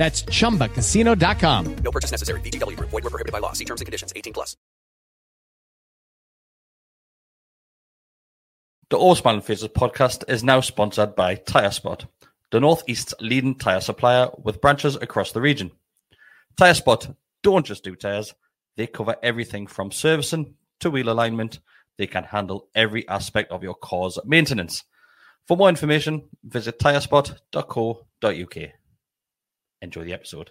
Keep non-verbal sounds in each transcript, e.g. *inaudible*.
That's chumbacasino.com. No purchase necessary. VGW Group. Void were prohibited by law. See terms and conditions. 18 plus. The Osman Faces podcast is now sponsored by TireSpot, the Northeast's leading tire supplier with branches across the region. TireSpot don't just do tires, they cover everything from servicing to wheel alignment. They can handle every aspect of your car's maintenance. For more information, visit tirespot.co.uk. Enjoy the episode.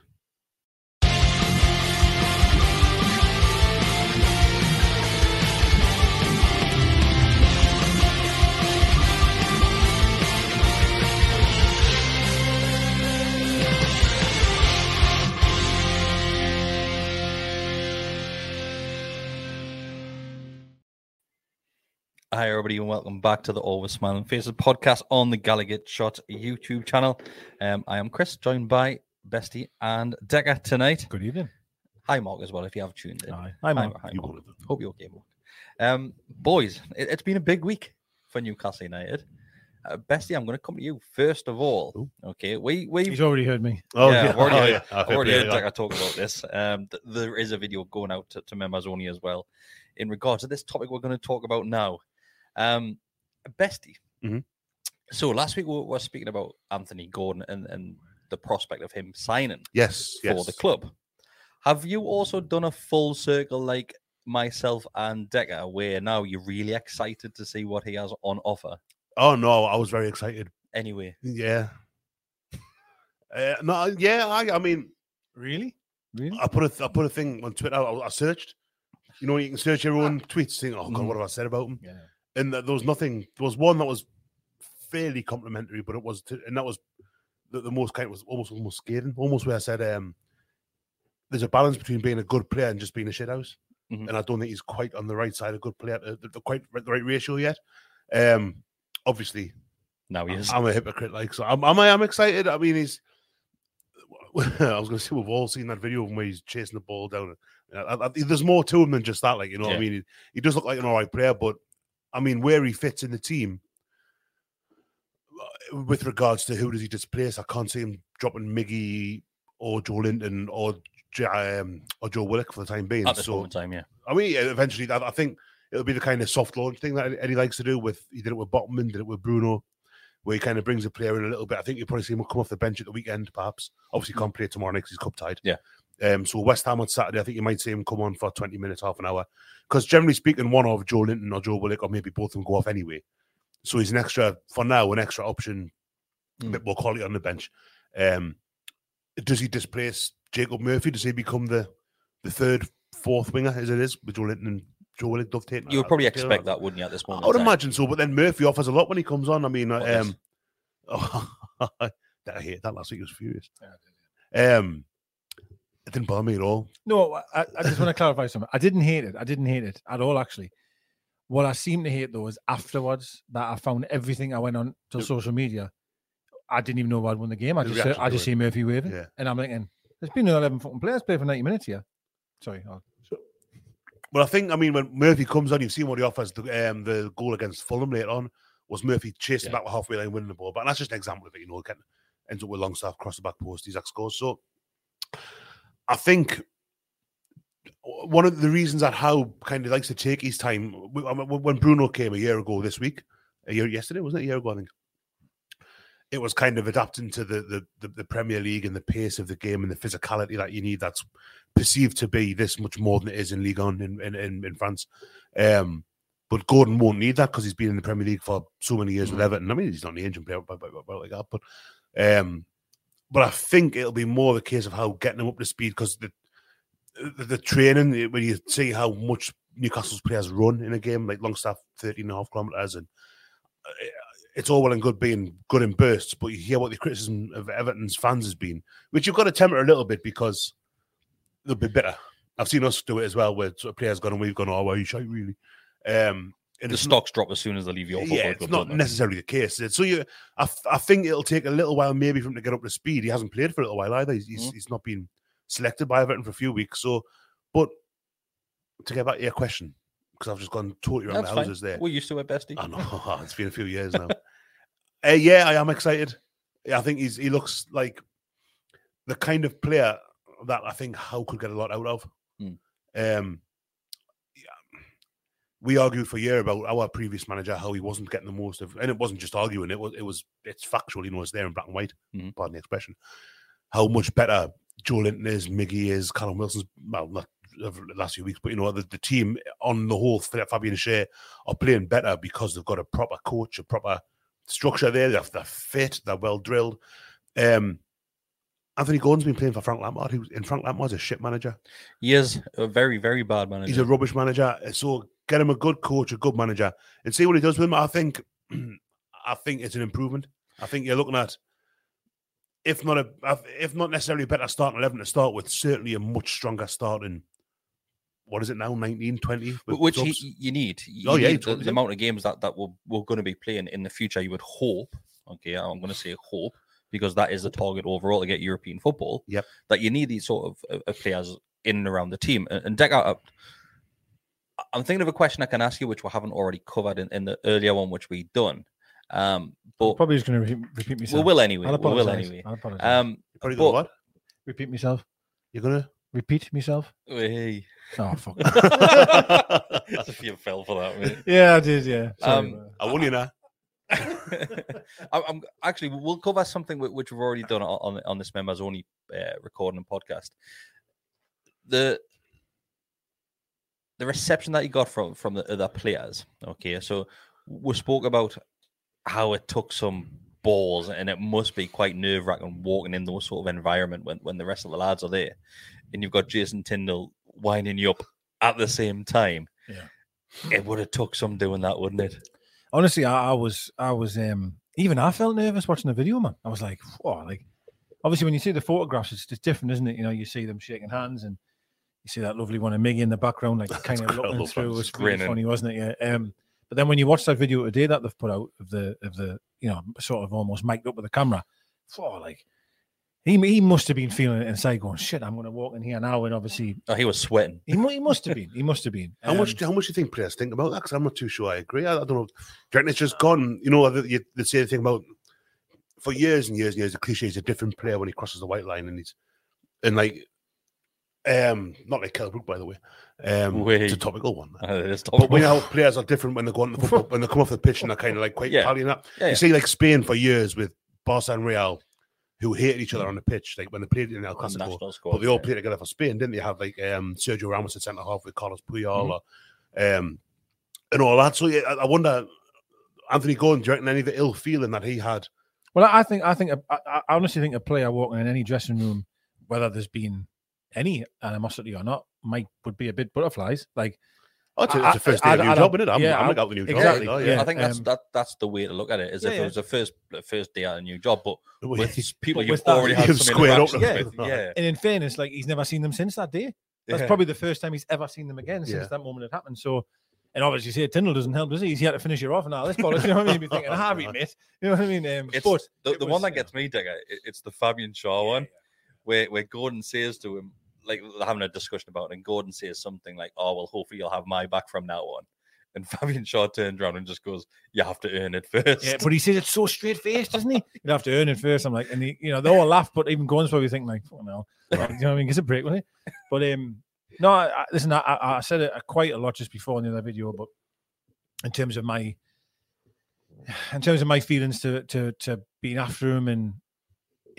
Hi, everybody, and welcome back to the All With Smiling Faces podcast on the Gallowgate Shot YouTube channel. Um, I am Kris, joined by Besty and Deka tonight. Good evening. Hi, Mark, as well, if you have tuned in. Hi. Hi, Mark. Hi, You Mark. Hope you're okay, Mark. Um, boys, it, has been a big week for Newcastle United. Uh, Besty, I'm going to come to you first of all. Okay, we we He's already heard me. Oh, yeah, yeah. I've already, Oh, heard, yeah. I've already heard. Deka talk about this. Um, th- there is a video going out to, to members only as well in regards to this topic we're going to talk about now. Um, Besty. Mhm. So last week we were speaking about Anthony Gordon and, and the prospect of him signing Yes, for yes. the club. Have you also done a full circle like myself and Deka, where now you're really excited to see what he has on offer? Oh no, I was very excited. Anyway, Yeah. Uh, *laughs* no, yeah. I, I mean, Really? Really? I put a, I put a thing on Twitter. I, I searched. You know, you can search your own tweets, saying, "Oh God, Mhm. what have I said about him?" Yeah. And th- there was nothing. There was one that was fairly complimentary, but it was, to, and that was the, the most kind. Of was almost almost scathing. Almost where I said, um, "There's a balance between being a good player and just being a shithouse." Mhm. And I don't think he's quite on the right side of good player, uh, the, the quite the right ratio yet. Um, obviously, now he is. I'm a hypocrite, like so. I'm, I'm, I'm excited. I mean, he's. *laughs* I was going to say we've all seen that video of him where he's chasing the ball down. I, I, I- there's more to him than just that, like you know. what I mean, he, he does look like an all right player, but I mean, where he fits in the team, with regards to who does he displace, I can't see him dropping Miggy or Joelinton or um, or Joe Willock for the time being. At this so moment time, yeah. I mean, eventually, I, I think it'll be the kind of soft launch thing that Eddie likes to do. With he did it with Botman, did it with Bruno, where he kind of brings a player in a little bit. I think you'll probably see him come off the bench at the weekend, perhaps. Obviously, can't play tomorrow next. He's cup tied. Yeah. Um. So West Ham on Saturday, I think you might see him come on for twenty minutes, half an hour, because generally speaking, one of Joelinton or Joe Willock, or maybe both of them go off anyway. So he's an extra for now, an extra option, a Mm. bit more quality on the bench. Um. Does he displace Jacob Murphy? Does he become the the third, fourth winger as it is with Joelinton and Joe Willock dovetail? You would probably expect that, wouldn't you, at this moment? I would imagine so, but then Murphy offers a lot when he comes on. I mean, What does? um, *laughs* oh, I hate that last week. He was furious. Um, it didn't bother me at all. No, I, I just want to *laughs* clarify something. I didn't hate it. I didn't hate it at all, actually. What I seem to hate though is afterwards that I found everything I went on to social media I didn't even know I'd won the game. I The just I just see Murphy waving, Yeah. and I'm thinking, there's been eleven fucking players play for ninety minutes here. Sorry, I'll- But I think, I mean, when Murphy comes on, you've seen what he offers. The, um, the goal against Fulham later on was Murphy chasing Yeah. back the halfway line, winning the ball. But that's just an example of it. You know, getting, ends up with Longstaff across the back post. Isaac scores. So I think one of the reasons that Howe kind of likes to take his time when Bruno came a year ago this week, a year yesterday wasn't it? A year ago, I think. It was kind of adapting to the, the the the Premier League and the pace of the game and the physicality that you need. That's perceived to be this much more than it is in Ligue 1 in in, in, in France. Um, but Gordon won't need that because he's been in the Premier League for so many years with Everton. I mean, he's not an agent player, but, but, but like that. But um, but I think it'll be more the case of Howe getting him up to speed because the, the the training when you see how much Newcastle's players run in a game like Longstaff 13 and a half kilometers and uh, it's all well and good being good in bursts, but you hear what the criticism of Everton's fans has been, which you've got to temper a little bit because they'll be better. I've seen us do it as well, where sort of players gone and we've gone, oh, well, you shite really. Um, and The it's not- stocks drop as soon as they leave your football yeah, club. it's not necessarily the case. So you, I, I think it'll take a little while maybe for him to get up to speed. He hasn't played for a little while either. He's, Mhm. he's not been selected by Everton for a few weeks. So, but to get back to your question, because I've just gone totally around That's the fine. houses there. We're used to it, Besty. I know *laughs* it's been a few years now. uh, yeah, I am excited. I think he's he looks like the kind of player that I think Howe could get a lot out of. Hmm. Um, yeah, we argued for a year about our previous manager how he wasn't getting the most of, and it wasn't just arguing. It was it was it's factual. You know, it's there in black and white. Mhm. Pardon the expression. How much better Joelinton is, Miggy is, Callum Wilson's. Well, not over the last few weeks, but you know the, the team on the whole, Fabian Schär are playing better because they've got a proper coach, a proper structure there. They're, they're fit, they're well drilled. Um, Anthony Gordon's been playing for Frank Lampard, who in Frank Lampard's a shit manager. He is a very, very bad manager. He's a rubbish manager. So get him a good coach, a good manager, and see what he does with him. I think, *clears throat* I think it's an improvement. I think you're looking at, if not a, if not necessarily a better starting eleven to start with, certainly a much stronger starting. What is it now? 19, 20? which he, you need. You Oh, yeah, need you the, the amount of games that that we're, we're going to be playing in the future. You would hope. Okay, I'm going to say hope because that is the target overall to get European football. Yep. That you need these sort of, of- of players in and around the team. And, and Deka, uh, I'm thinking of a question I can ask you, which we haven't already covered in, in the earlier one, which we done. Um, but probably just going to repeat, repeat we myself. will anyway. I'll We will anyway. I'll apologise. Um, probably but- what? repeat myself. You're gonna Repeat myself. hey. Oh fuck. *laughs* if you fell for that, mate. yeah, I did. Yeah. Sorry, Um, man. I won you now. *laughs* I- I'm actually we'll cover something which we've already done on on, on this members only uh, recording and podcast. The the reception that you got from from the other players. Okay, so we spoke about how it took some balls, and it must be quite nerve wracking walking in those sort of environment when when the rest of the lads are there, and you've got Jason Tindall winding you up at the same time. Yeah. It would have took some doing that, wouldn't it? Honestly, I, I was, I was, um, even I felt nervous watching the video, man. I was like! Like, obviously, when you see the photographs, it's, it's different, isn't it? You know, you see them shaking hands, and you see that lovely one of Miggy in the background, like *laughs* kind of looking through. It was Just really funny, wasn't it? Yeah. Um, but then when you watch that video today that they've put out of the of the, you know, sort of almost mic'd up with the camera, oh, like he he must have been feeling it inside, going, "Shit, I'm going to walk in here now," and obviously. Oh, he was sweating. He, he must have been. He must have been. How much? Um, How much do you think players think about that? Because I'm not too sure. I agree. I, I don't know. Do it's just gone? You know, the, you, the same thing about for years and years and years. The cliche is a different player when he crosses the white line, and he's and like, um, not like Kell Brook, by the way. Um, it's a topical one. *laughs* Uh, it's But we know players are different when they go on the football, when they come off the pitch and they're kind of like quite Yeah. pally and that. Yeah, yeah. You see, like Spain for years with Barca and Real, who hated each other on the pitch, like when they played in El On the Clasico. squad, But they all yeah. played together for Spain, didn't they? Have like um, Sergio Ramos at centre half with Carlos Puyol, Mm-hmm. or, um, and all that. So yeah, I, I wonder, Anthony Gordon, do you reckon any of the ill feeling that he had? Well, I think I think I, I honestly think a player walking in any dressing room, whether there's been any animosity or not, might would be a bit butterflies. Like Oh, it's, a, I- it's a first day I- of new I job, don't- isn't it? I'm, yeah, I'm I- like out the new job. exactly, like, oh, yeah. I think that's um, that that's the way to look at it. Is Yeah, if yeah. it was the first the first day at a new job, but Well, *laughs* with people But you've with already you *laughs* had can some square up interactions with with. Yeah, and in fairness, like he's never seen them since that day. That's Yeah. probably the first time he's ever seen them again since Yeah. that moment had happened. So And obviously, say Tindall doesn't help, does he? He's here to finish you off and all this bollocks. You know what I mean? You'd be thinking, *laughs* Harvey, mate. You know what I mean? Um, It's but the, the was, one that gets me, Digger. it- It's the Fabian Schär one, where where Gordon says to him, like they're having a discussion about, it, and Gordon says something like, "Oh well, hopefully you'll have my back from now on." *laughs* And Fabian Schär turns around and just goes, "You have to earn it first. Yeah, but he says it so straight faced, doesn't he? *laughs* You have to earn it first. I'm like, and he, you know, they all laugh, but even Gordon's probably thinking like, oh no, *laughs* you know what I mean? Us a break, will he? But um, no, I, I- listen, I, I I said it quite a lot just before in the other video, but in terms of my, in terms of my feelings to to to being after him and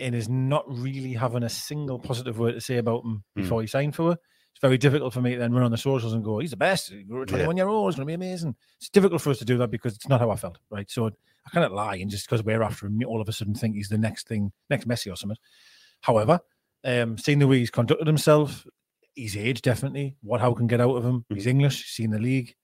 and is not really having a single positive word to say about him Hmm. before he signed for her. It's very difficult for me to then run on the socials and go, he's the best. He's a 21 year old. He's going to be amazing. It's difficult for us to do that because it's not Howe I felt, right? So I cannot lie and just because we're after him, all of a sudden think he's the next thing, next Messi or something. However, um, seeing the way he's conducted himself, his age definitely, what how can get out of him. He's English, he's seen the league,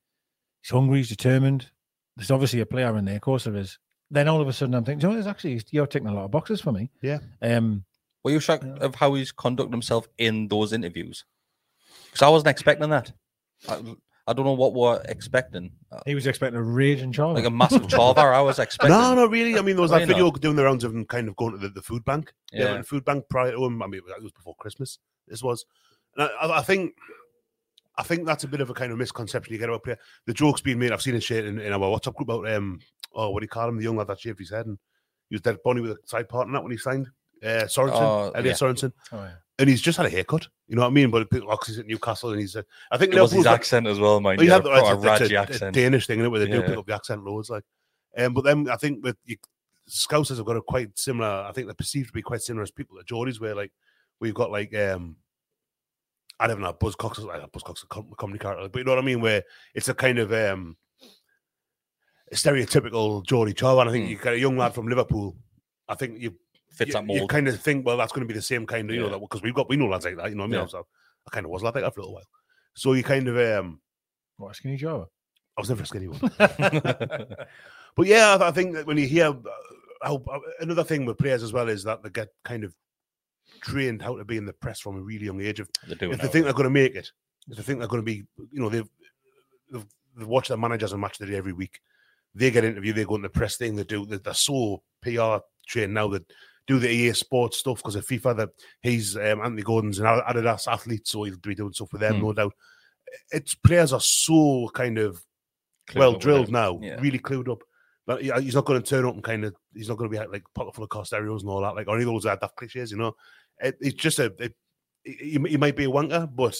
he's hungry, he's determined. There's obviously a player in there, of course there is. Then all of a sudden I'm thinking, you know, there's actually you're ticking a lot of boxes for me. Yeah. Um, Were you shocked of how he's conducted himself in those interviews? Because I wasn't expecting that. I, I don't know what we're expecting. Uh, he was expecting a raging charge. Like a massive *laughs* charver, I was expecting. No, not really. I mean, there was that Really video not? doing the rounds of him kind of going to the, the food bank. Yeah, Yeah. the food bank prior to him. I mean, it was before Christmas. This was, and I, I think, I think that's a bit of a kind of misconception you get about player. The joke's being made. I've seen it shit in, in our WhatsApp group about um, oh, what do you call him? The young lad that shaved his head and he was dead bunny with a side part in that when he signed. Uh, Sorensen, Oh, Elliot yeah. Sorensen, Oh, yeah. and he's just had a haircut. You know what I mean? But because he's at Newcastle and he's, uh, I think It was his Liverpool's accent as well, mind you. a have the a- a, a accent. Danish thing, innit, where they do Yeah. pick up the accent loads. Like, um, but then I think with you, Scousers have got a quite similar. I think they're perceived to be quite similar as people at Geordies, where like we've got like um, I don't know, Buzz Cox, like Buzz Cox, a comedy character, but you know what I mean, where it's a kind of um, a stereotypical Geordie child. And I think Hmm. you get a young lad from Liverpool. I think you Fits you, that you mold. kind of think, well, that's going to be the same kind of, you know, Yeah. that because we've got we know lads like that, you know what I mean? Yeah. I, was, I kind of was like that for a little while. So you kind of um What, skinny Java? I was never a skinny one. *laughs* *laughs* but yeah, I, I think that when you hear uh, how uh, another thing with players as well is that they get kind of trained how to be in the press from a really young age. If, They do if they think yeah. they're going to make it, if they think they're going to be, you know, they've, they've, they've watched their managers and match the day every week. They get interviewed, they go into the press thing, they do, they're, they're so PR trained now that do the EA Sports stuff because of FIFA. That he's um, Anthony Gordon's an Adidas athlete, so he'll be doing stuff with them, Hmm. no doubt. It's players are so kind of Clued well drilled now, Yeah. really clued up. But he's not going to turn up and kind of he's not going to be like pocket full of Costeros and all that, like or any of those daft cliches, you know. It, it's just a it, he, he might be a wanker, but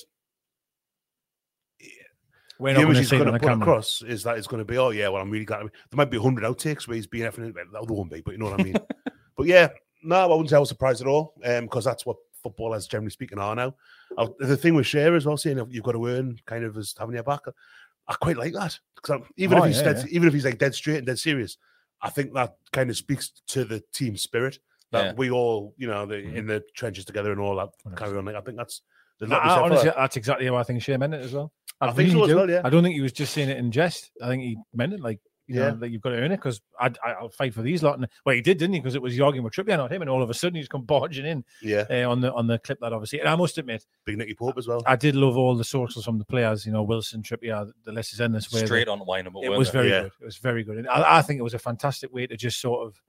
We're the not going image to he's see it going on to the put camera. across is that it's going to be, oh yeah, well, I'm really glad. There might be hundred outtakes where he's being effing. Well, there won't be, but you know what I mean. *laughs* but yeah, no, I wouldn't say I was surprised at all, because that's what footballers, generally speaking, are now. Uh, the thing with Schär as well, saying you've got to earn kind of as having your back. I quite like that because even Oh, if he's yeah, dead, yeah. even if he's like dead straight and dead serious, I think that kind of speaks to the team spirit that Yeah. we all, you know, the, Mm-hmm. in the trenches together and all that carry on. Like, I think that's No, lot to be said for honestly, that. that's exactly how I think Schär meant it as well. I think so as do. well, yeah. I don't think he was just saying it in jest. I think he meant it like, you Yeah. know, that you've got to earn it because I, I'll fight for these lot. And well, he did, didn't he? Because it was you arguing with Trippier, not him. And all of a sudden he's come *laughs* barging in yeah, uh, on the on the clip that obviously. And I must admit, big Nicky Pope as well. I did love all the sources from the players. You know, Wilson, Trippier, the list is endless. Where Straight they- on wine about it was very Yeah. good. It was very good. And I, I think it was a fantastic way to just sort of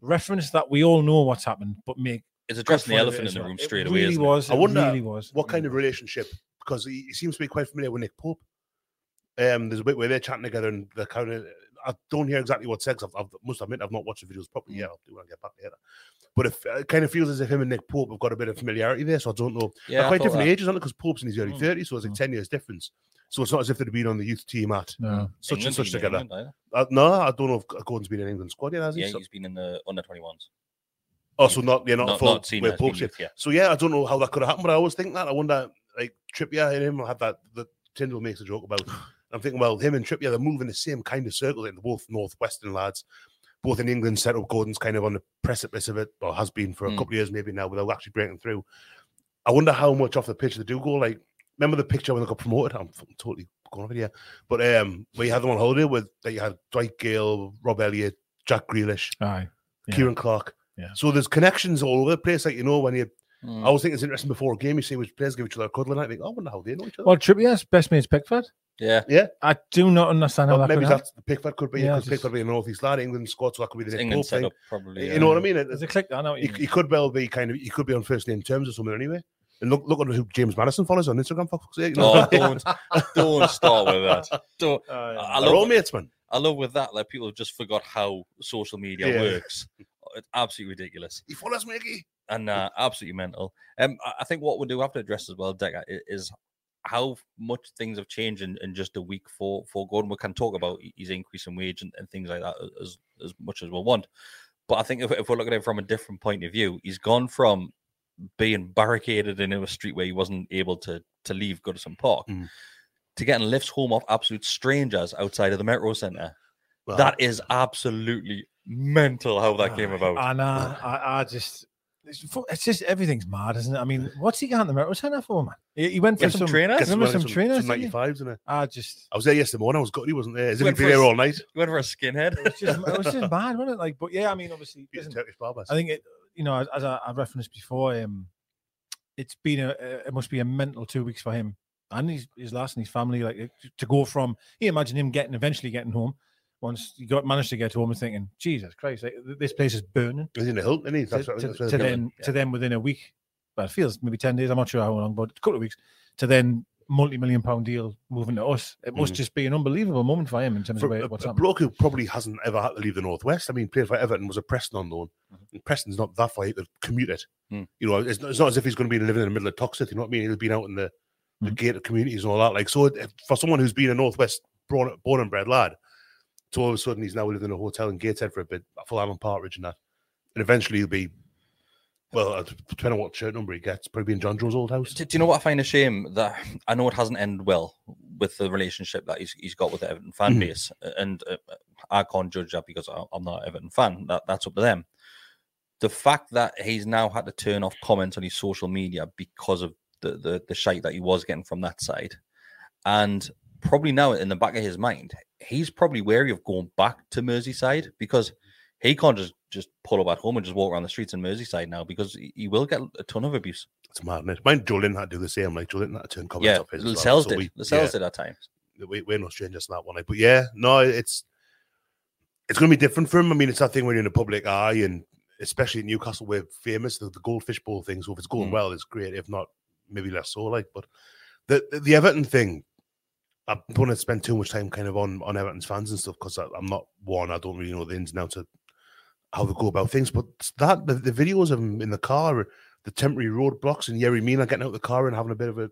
reference that we all know what's happened, but make It's good addressing the fun of it elephant in as the well. room It straight away. Really isn't it? was. I it wonder really was. what kind of relationship because he, he seems to be quite familiar with Nick Pope. Um, there's a bit where they're chatting together and they're kind of. I don't hear exactly what said. 'cause I've, I've must admit I've not watched the videos properly yet. I'll do when I get back later. But if, it kind of feels as if him and Nick Pope have got a bit of familiarity there. So I don't know. Yeah, they're quite different that. ages, aren't it? Because Pope's in his early Mm. 30s, so it's like 10 years difference. So it's not as if they'd been on the youth team at No. such England, and such together. England, Uh, no, I don't know if Gordon's been in England squad yet, has he? Yeah, So- he's been in the under 21s. oh, so not, yeah, not, Not- not senior, where he's been Pope's in. yeah. So yeah, I don't know how that could have happened, but I always think that. I wonder, like Trippier and him will have that. The Tindall makes a joke about. *sighs* I'm thinking, well, him and Trippier, they're moving the same kind of circle. They're both northwestern lads, both in England. Set up Gordon's kind of on the precipice of it, or has been for a Mm. couple of years maybe now, without actually breaking through. I wonder how much off the pitch they do go. Like, remember the picture when they got promoted? I'm totally going over here, but um, where you had them on holiday with that you had Dwight Gayle, Rob Elliott, Jack Grealish, Aye. Yeah. Ciaran Clark. Yeah. So there's connections all over the place. Like you know, when you, Mm. I was thinking it's interesting before a game. You see which players give each other a cuddle, and I think, oh, I wonder how they know each other. Well, Trippier's best mate's Pickford. Yeah, Yeah, I do not understand how that maybe could happen. that's Pickford could be Yeah, because just- Pickford being a northeast lad, England squad, so that could be the it's Nick England Pope thing. set up probably. You yeah. know what I mean? There's a click. I know what He, you he mean. could well be kind of he could be on first name terms or something anyway. And look look at who James Maddison follows on Instagram for fuck's sake. you know? Oh, don't don't start with that. *laughs* Don't. Oh, yeah. I They're all love mates, man. I love with that. Like people have just forgot how social media Yeah. works. It's absolutely ridiculous. He follows Mickey. And uh, absolutely mental. Um, I- think what we do have to address as well, Deka, is how much things have changed in, in just a week for for Gordon. We can talk about his increase in wage and, and things like that as as much as we want. But I think if, if we're looking at it from a different point of view, he's gone from being barricaded in a street where he wasn't able to to leave Goodison Park Mm. to getting lifts home off absolute strangers outside of the Metro Centre. Well, that is absolutely mental how that came about. And *laughs* uh, I, I just, it's, just everything's mad, isn't it? I mean, what's he got in the Metro Centre for, man? He, he went for some some, trainers? Remember some, some trainers, some didn't 95s, isn't it? I just, I was there yesterday morning. I was good. He wasn't there. As he'd be for there all night. Went for a skinhead. *laughs* it was just, it was just bad, wasn't it? Like, but yeah, I mean, obviously, Beat the listen, Turkish barbers. I think it, you know, as, as I, I referenced before, um, it's been a, a- it must be a mental two weeks for him and his, his last and his family. Like to go from, you imagine him getting eventually getting home once you got managed to get home and thinking, Jesus Christ, like, this place is burning. He's in the Hilton, isn't he? To, That's, to, what- that's to they're then going. to then within a week, well, it feels maybe ten days. I'm not sure how long, but a couple of weeks to then multi-million pound deal moving to us. It must Mhm. just be an unbelievable moment for him in terms For of a, where- what's a happening. bloke who probably hasn't ever had to leave the northwest. I mean, played for Everton was a Preston on loan. Mm-hmm. And Preston's not that far. He could commute it. Hmm. You know, it's not, it's not as if he's going to be living in the middle of Toxteth. You know what I mean? He'll be out in the, the Mhm. gated communities and all that. Like so, for someone who's been a northwest born, born and bred lad, so all of a sudden he's now living in a hotel in Gateshead for a bit, full Alan Partridge and that, and eventually he'll be. Well, uh, depending on what shirt number he gets, probably in Jonjo's old house. Do, do you know what I find a shame that I know it hasn't ended well with the relationship that he's, he's got with the Everton fan Mhm. base, and uh, I can't judge that because I- I'm not an Everton fan. That that's up to them. The fact that he's now had to turn off comments on his social media because of the the, the shite that he was getting from that side, and probably now in the back of his mind, he's probably wary of going back to Merseyside because he can't just just pull up at home and just walk around the streets in Merseyside now because he, he will get a ton of abuse. It's madness. Mind Joe had to do the same. Like Joe had to turn comments Yeah, off his. as well, so did. we- the cells yeah. did at times. we, we're no strangers to that one. Like, but yeah, no, it's it's going to be different for him. I mean, it's that thing when you're in the public eye, and especially in Newcastle, we're famous the, the goldfish bowl thing. So if it's going Mm. well, it's great. If not, maybe less so. Like, but the, the Everton thing, I don't want to spend too much time kind of on on Everton's fans and stuff because I'm not one. I don't really know the ins and outs of how they go about things. But that the, the videos of him in the car, the temporary roadblocks, and Yerry Mina getting out of the car and having a bit of a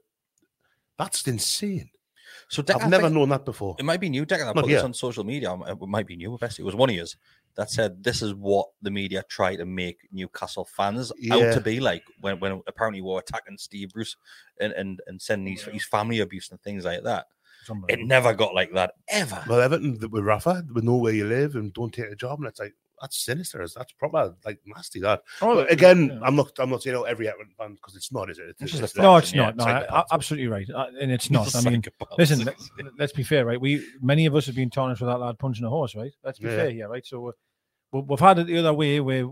that's insane. So Deck, I've I never known that before. It might be new, Deck. I Not put this on social media. um, It might be new. Best it was one of yours that said this is what the media try to make Newcastle fans out to be like when, when apparently we're attacking Steve Bruce and and, and sending his, his family abuse and things like that. It's It never got like that ever. Well, Everton th- with Rafa, with know where you live and don't take a job, and it's like that's sinister. That's proper like nasty. That Oh, But again, yeah. I'm not. I'm not saying oh, every Everton fan because it's not, is it? It's just a no, fact, it's yeah, not. No, I, I, absolutely right, uh, and it's *laughs* not. He's a I mean, listen, let, let's be fair, right? We many of us have been tarnished with that lad punching a horse, right? Let's be Yeah. fair here, right? So we, we've had it the other way where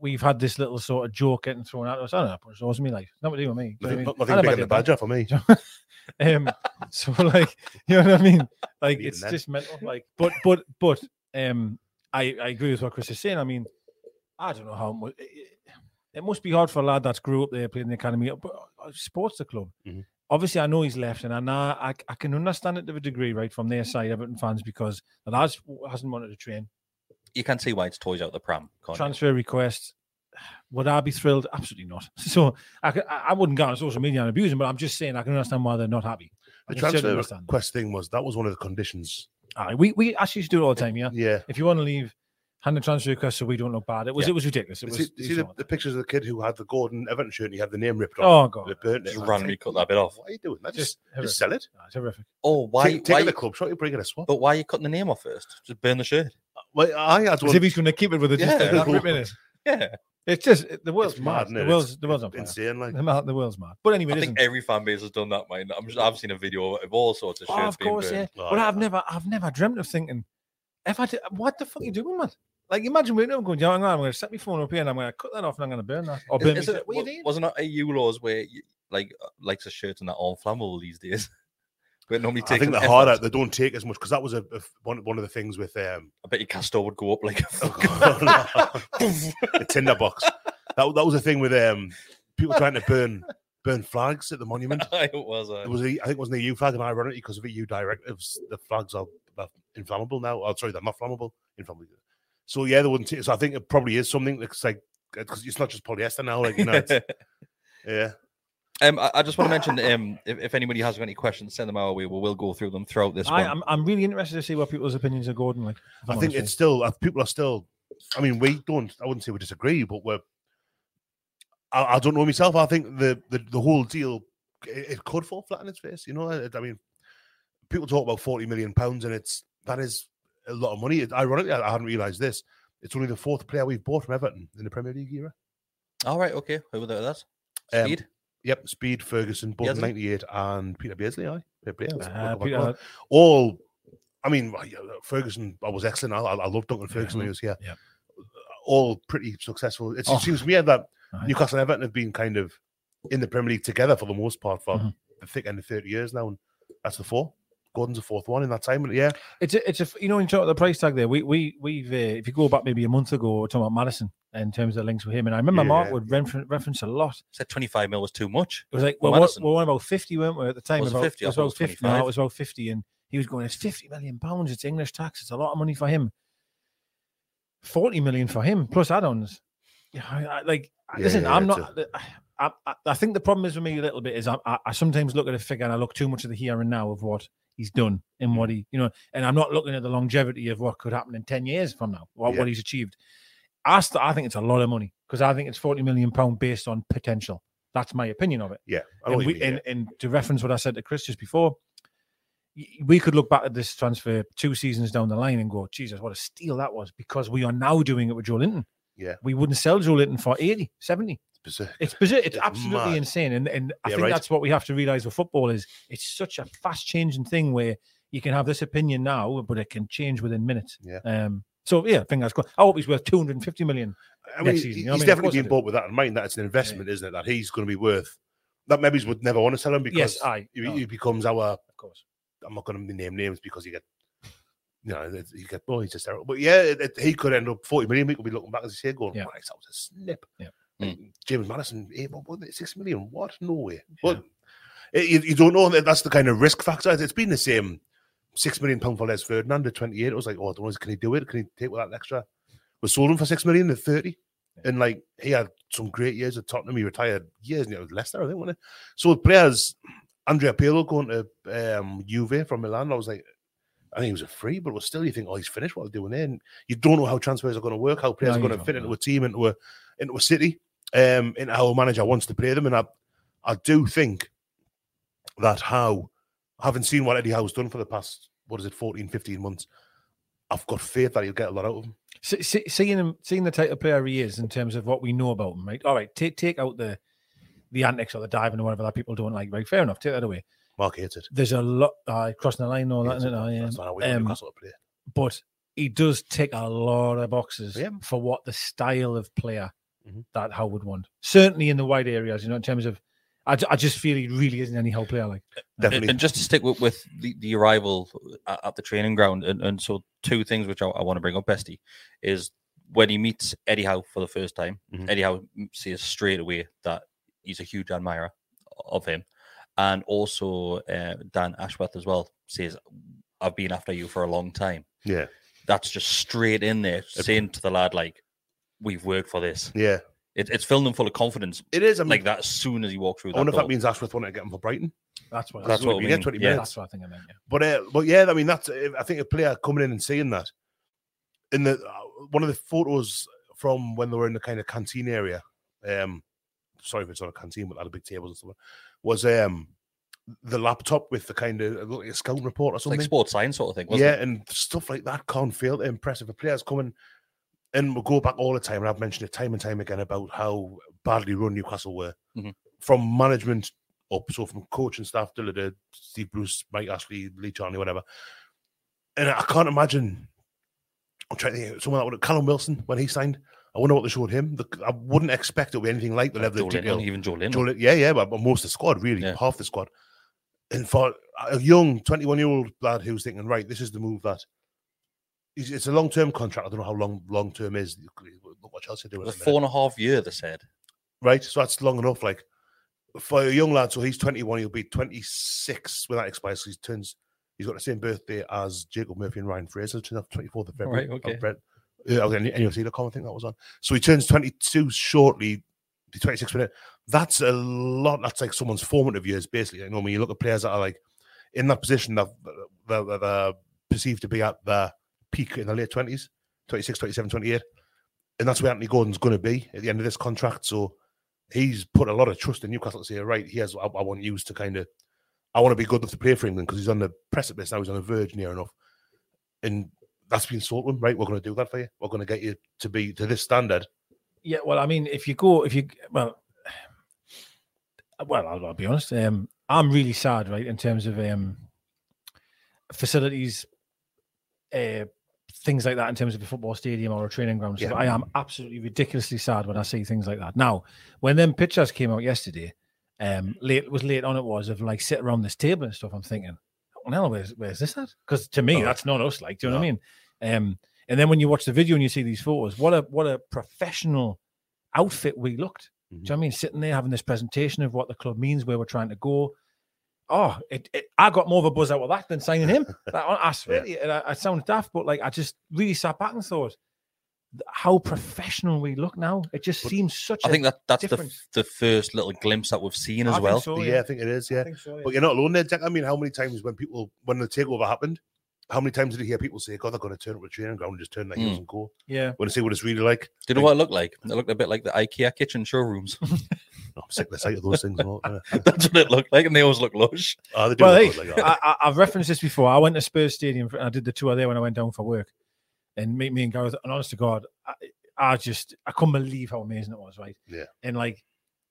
we've had this little sort of joke getting thrown at us. I don't know, punch a horse in my life. Nothing to do with me. Do you know Nothing, I nothing mean? I bigger never than the badger for me. *laughs* um *laughs* so like you know what i mean like it's just mental like but but but um i i agree with what Kris is saying i mean i don't know how much it, it must be hard for a lad that's grew up there playing in the academy but uh, sports the club Mhm. obviously i know he's left and i know I, I can understand it to a degree right from their side everton fans because the lad hasn't wanted to train You can see why it's toys out the pram. Can't you? transfer request would I be thrilled? Absolutely not. *laughs* So I, I I wouldn't go on social media and abuse him, but I'm just saying I can understand why they're not happy. I The can transfer understand. request thing was that was one of the conditions. Aye, we we actually used to do it all the time. Yeah, Yeah. if you want to leave, hand the transfer request so we don't look bad. It was Yeah. it was ridiculous. It was. see, it see the, the pictures of the kid who had the Gordon Everton shirt and he had the name ripped off. oh god, They burnt it. Just I randomly cut that bit off. What are you doing? That just just, horrific. just sell it. Ah, it's horrific. Oh, why? Take, take why it to the club shop. You bring it a swap. But why are you cutting the name off first? Just burn the shirt. Well, I had As one. if he's going to keep it with it. Just Yeah. *laughs* yeah. ripping it. Yeah, It's just the world's It's mad. mad, The world's the world's insane. Like The, the world's mad. But anyway, I think every fan base has done that. Mine, I'm just, I've seen a video of all sorts of shirts Oh, of course, yeah. Oh, but yeah. I've never, I've never dreamt of thinking, if I, did, what the fuck are you doing, man? Like, imagine waking up and going, "Yeah, hang on, I'm going to set my phone up here and I'm going to cut that off and I'm going to burn that." Or burn Is, is it, shirt. What are you doing? wasn't it a U laws where you, like uh, likes a shirt and that aren't flammable these days? But normally I think they're harder. They don't take as much because that was a, a one one of the things with um I bet your Castor would go up like a *laughs* a *laughs* tinderbox. That that was a thing with um people trying to burn burn flags at the monument. *laughs* it was. Uh, It was a, I think it wasn't a EU flag, and ironically, because of the EU directives, the flags are, are inflammable now. Oh, sorry, they're not flammable. Inflammable. So yeah, they wouldn't. Take, so I think it probably is something that's like because it's not just polyester now. Like you know, it's, yeah. Um, I, I just want to mention um, if, if anybody has any questions, send them our way. We will go through them throughout this I, one. I'm, I'm really interested to see what people's opinions of Gordon like. I think it's still uh, people are still. I mean, we don't. I wouldn't say we disagree, but we're. I, I don't know myself. I think the the, the whole deal it, it could fall flat on its face. You know, I, I mean, people talk about forty million pounds, and it's that is a lot of money. It, ironically, I, I hadn't realised this. It's only the fourth player we've bought from Everton in the Premier League era. All right, okay. Who was that? Um, Speed. Yep, Speed, Ferguson, both in '98, and Peter Beardsley. Aye, Fair play, to let's say. go Uh, Peter- all. I mean, Ferguson. I was excellent. I, I, loved Duncan Ferguson when he was here. Yeah. All pretty successful. It Oh. seems weird that Aye. Newcastle and Everton have been kind of in the Premier League together for the most part for Mhm. the thick end of 30 years now, and that's the four. Gordon's the fourth one in that time. And yeah, It's a, it's a, you know, in terms of the price tag there, we, we, we've, uh, if you go back maybe a month ago, we're talking about Maddison in terms of the links with him. And I remember Mark Yeah. would refer- reference a lot. Said 25 mil was too much. It was like, Well, well, we're, we're on about 50, weren't we, at the time? Was it about, 50? It was about 50. No, it was about 50. And he was going, it's 50 million pounds. It's English tax. It's a lot of money for him. 40 million for him, plus add ons. Yeah, I, I, like, Yeah, listen, yeah, I'm not. I, I, I think the problem is with me a little bit is I, I, I sometimes look at a figure and I look too much at the here and now of what he's done and Mm. what he, you know, and I'm not looking at the longevity of what could happen in 10 years from now, what, Yeah. what he's achieved. I, st- I think it's a lot of money because I think it's 40 million pound based on potential. That's my opinion of it. yeah. And, we, mean, and, and to reference what I said to Kris just before, we could look back at this transfer two seasons down the line and go, Jesus, what a steal that was because we are now doing it with Joelinton. Yeah. We wouldn't sell Joelinton for 80, 70. Yeah. Berserk. It's bizarre. It's, It's absolutely mad. insane. And, and I Yeah, think right. that's what we have to realize with football is it's such a fast changing thing where you can have this opinion now, but it can change within minutes. Yeah. Um, so yeah, I think that's good. I hope he's worth 250 million. I next season, he- you know what I he's mean? Definitely I do. bought with that in mind. That it's an investment, isn't it? That he's going to be worth. That maybe he's would never want to sell him because Yes, aye, he, no. he becomes our. Of course. I'm not going to name names because you get, you know, you get. Oh, he's just terrible. But yeah, it, it- he could end up 40 million. We could be looking back as you say, going, Yeah. "Christ, that was a snip." Yeah. Like, James Maddison, eh, what was it, six million? What? No way. But it- you, you don't know that that's the kind of risk factor. It's been the same. Six million pound for Les Ferdinand at 28. It was like, oh, know, can he do it? Can he take that extra? We sold him for six million at 30. And like he had some great years at Tottenham. He retired years and it was Leicester, I think, wasn't it? So players, Andrea Pirlo going to um, Juve from Milan. I was like, I think he was a free, but it was still you think, oh, he's finished. What are doing there? And you don't know how transfers are going to work, how players No, are going to fit no. into a team, into a into a city, um, a manager wants to play them. And I, I do think that how, having seen what Eddie Howe's done for the past, what is it, 14, 15 months, I've got faith that he'll get a lot out of him. See, see, seeing him, seeing the type of player he is in terms of what we know about him, right? All right, take take out the the antics or the diving or whatever that people don't like. Right, fair enough. Take that away. Mark hates it. There's a lot uh, crossing the line, all that, it. it? I, That's not how we um, Newcastle to play. but he does tick a lot of boxes Yeah. for what the style of player Mhm. that Howe would want. Certainly in the wide areas, you know, in terms of, I, I just feel he really isn't any Howe player. Like, Definitely. And, and just to stick with, with the, the arrival at, at the training ground, and, and so two things which I, I want to bring up, Besty, is when he meets Eddie Howe for the first time, Mhm. Eddie Howe says straight away that he's a huge admirer of him. And also uh, Dan Ashworth as well says, I've been after you for a long time. Yeah. That's just straight in there, saying to the lad, like, we've worked for this. Yeah. It, it's filling him full of confidence, It is. I mean, like that, as soon as he walked through I that wonder if door. that means Ashworth wanted to get him for Brighton. that's what, That's that's, what we I get mean, 20 yeah. minutes. that's what I think I meant. Yeah. But uh, but yeah, I mean that's I think a player coming in and seeing that in the uh, one of the photos from when they were in the kind of canteen area. Um, sorry if it's not a canteen, but had a big tables and stuff. Was um the laptop with the kind of it like a scouting report or something. like sports science sort of thing, wasn't yeah, it? and stuff like that can't fail to impress if a player's coming. And we'll go back all the time, and I've mentioned it time and time again about how badly run Newcastle were Mhm. from management up, so from coach and staff to the Steve Bruce, Mike Ashley, Lee Charnley, whatever. And I can't imagine. I'm trying to think someone that would Callum Wilson when he signed. I wonder what they showed him. The, I wouldn't expect it to be anything like the level Joe of Linton, even Joelinton. Joe yeah, yeah, but, but most of the squad, really, Yeah. half the squad. And for a young 21 year old lad who's thinking, right, this is the move that. It's a long term contract. I don't know how long long term is. Look what Chelsea doing. It was the four a half year, they said. right? So that's long enough. Like for a young lad, so he's 21, he'll be 26 when that expires. So he turns, he's got the same birthday as Jacob Murphy and Ryan Fraser, turns up 24th of February. Right, oh, okay. I've read- Yeah, okay, any NUFC.com, I think that was on. So he turns 22 shortly, be 26 minute. That's a lot. That's like someone's formative years, basically. You know, when you look at players that are like in that position that that, that are perceived to be at their peak in the late 20s, 26, 27, 28. And that's where Anthony Gordon's going to be at the end of this contract. So he's put a lot of trust in Newcastle to say, right, here's I, I want you to kind of, I want to be good enough to play for England because he's on the precipice now. He's on the verge near enough, and that's been sold him. Right, we're going to do that for you. We're going to get you to be to this standard. Yeah, well, I mean, if you go, if you, well, well, I'll, I'll be honest. Um, I'm really sad, right, in terms of um, facilities, uh, things like that, in terms of a football stadium or a training ground. Yeah. I am absolutely ridiculously sad when I see things like that. Now, when them pictures came out yesterday, um, late it was late on it was of like sit around this table and stuff. I'm thinking, oh, no, where's where's this at? Because to me, Oh. that's not us. Like, do you know what I mean? Um, and then when you watch the video and you see these photos, what a what a professional outfit we looked. Do you know what I mean? Sitting there having this presentation of what the club means, where we're trying to go. Oh, it, it, I got more of a buzz out of that than signing him. *laughs* That- I, I swear, to you, and I, I sound daft, but like I just really sat back and thought, how professional we look now. It just seems such. I a think that that's the, difference. the first little glimpse that we've seen I as think well. so, yeah. I think it is. Yeah, I think so, yeah. but you're not alone there, Jack. I mean, how many times when people when the takeover happened, how many times did you hear people say, "God, they're going to turn up a training ground and just turn their heels Mm. and go"? yeah. Want to see what it's really like? Do you know what it looked like? It looked a bit like the IKEA kitchen showrooms. *laughs* I'm sick of the sight of those things. and all, innit? That's what it *laughs* looked like, and they always look lush. Oh, they do Well, look hey, like that. I, I, I've referenced this before. I went to Spurs Stadium for, I did the tour there when I went down for work, and me, me and Gareth. And honest to God, I, I just I couldn't believe how amazing it was. Right? Yeah. And like,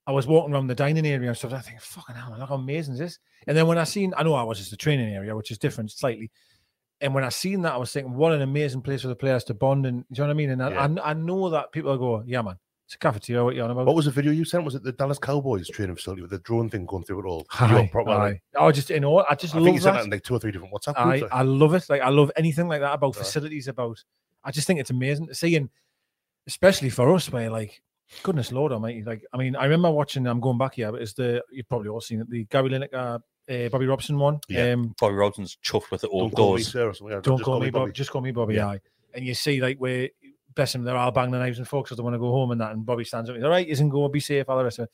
I was walking around the dining area and stuff. And I think, fucking hell, look how amazing is this. And then when I seen, I know I was just the training area, which is different slightly. And when I seen that, I was thinking, what an amazing place for the players to bond. And do you know what I mean? And I, Yeah. I, I know that people will go, yeah, man, it's a cafeteria. What you on about? What was the video you sent? Was it the Dallas Cowboys training facility with the drone thing going through it all? You Aye, were proper, like- aye. Oh, just in all, I just I love think you sent that. that in like two or three different WhatsApp I, groups. like. I love it. Like I love anything like that about Right. facilities, about I just think it's amazing to see and especially for us where like goodness Lord Almighty. Like I mean, I remember watching I'm going back here, but it's the you've probably all seen it, the Gary Lineker uh, Bobby Robson one. Yeah. Um Bobby robson's chuffed with it all Don't call me doors. sir or yeah, don't just call me Bobby, Bobby. just call me Bobby Yeah. Aye. And you see like where bless him, they're all banging the knives and forks because they want to go home and that. And Bobby stands up, he's all right, isn't go, be safe, all the rest of it.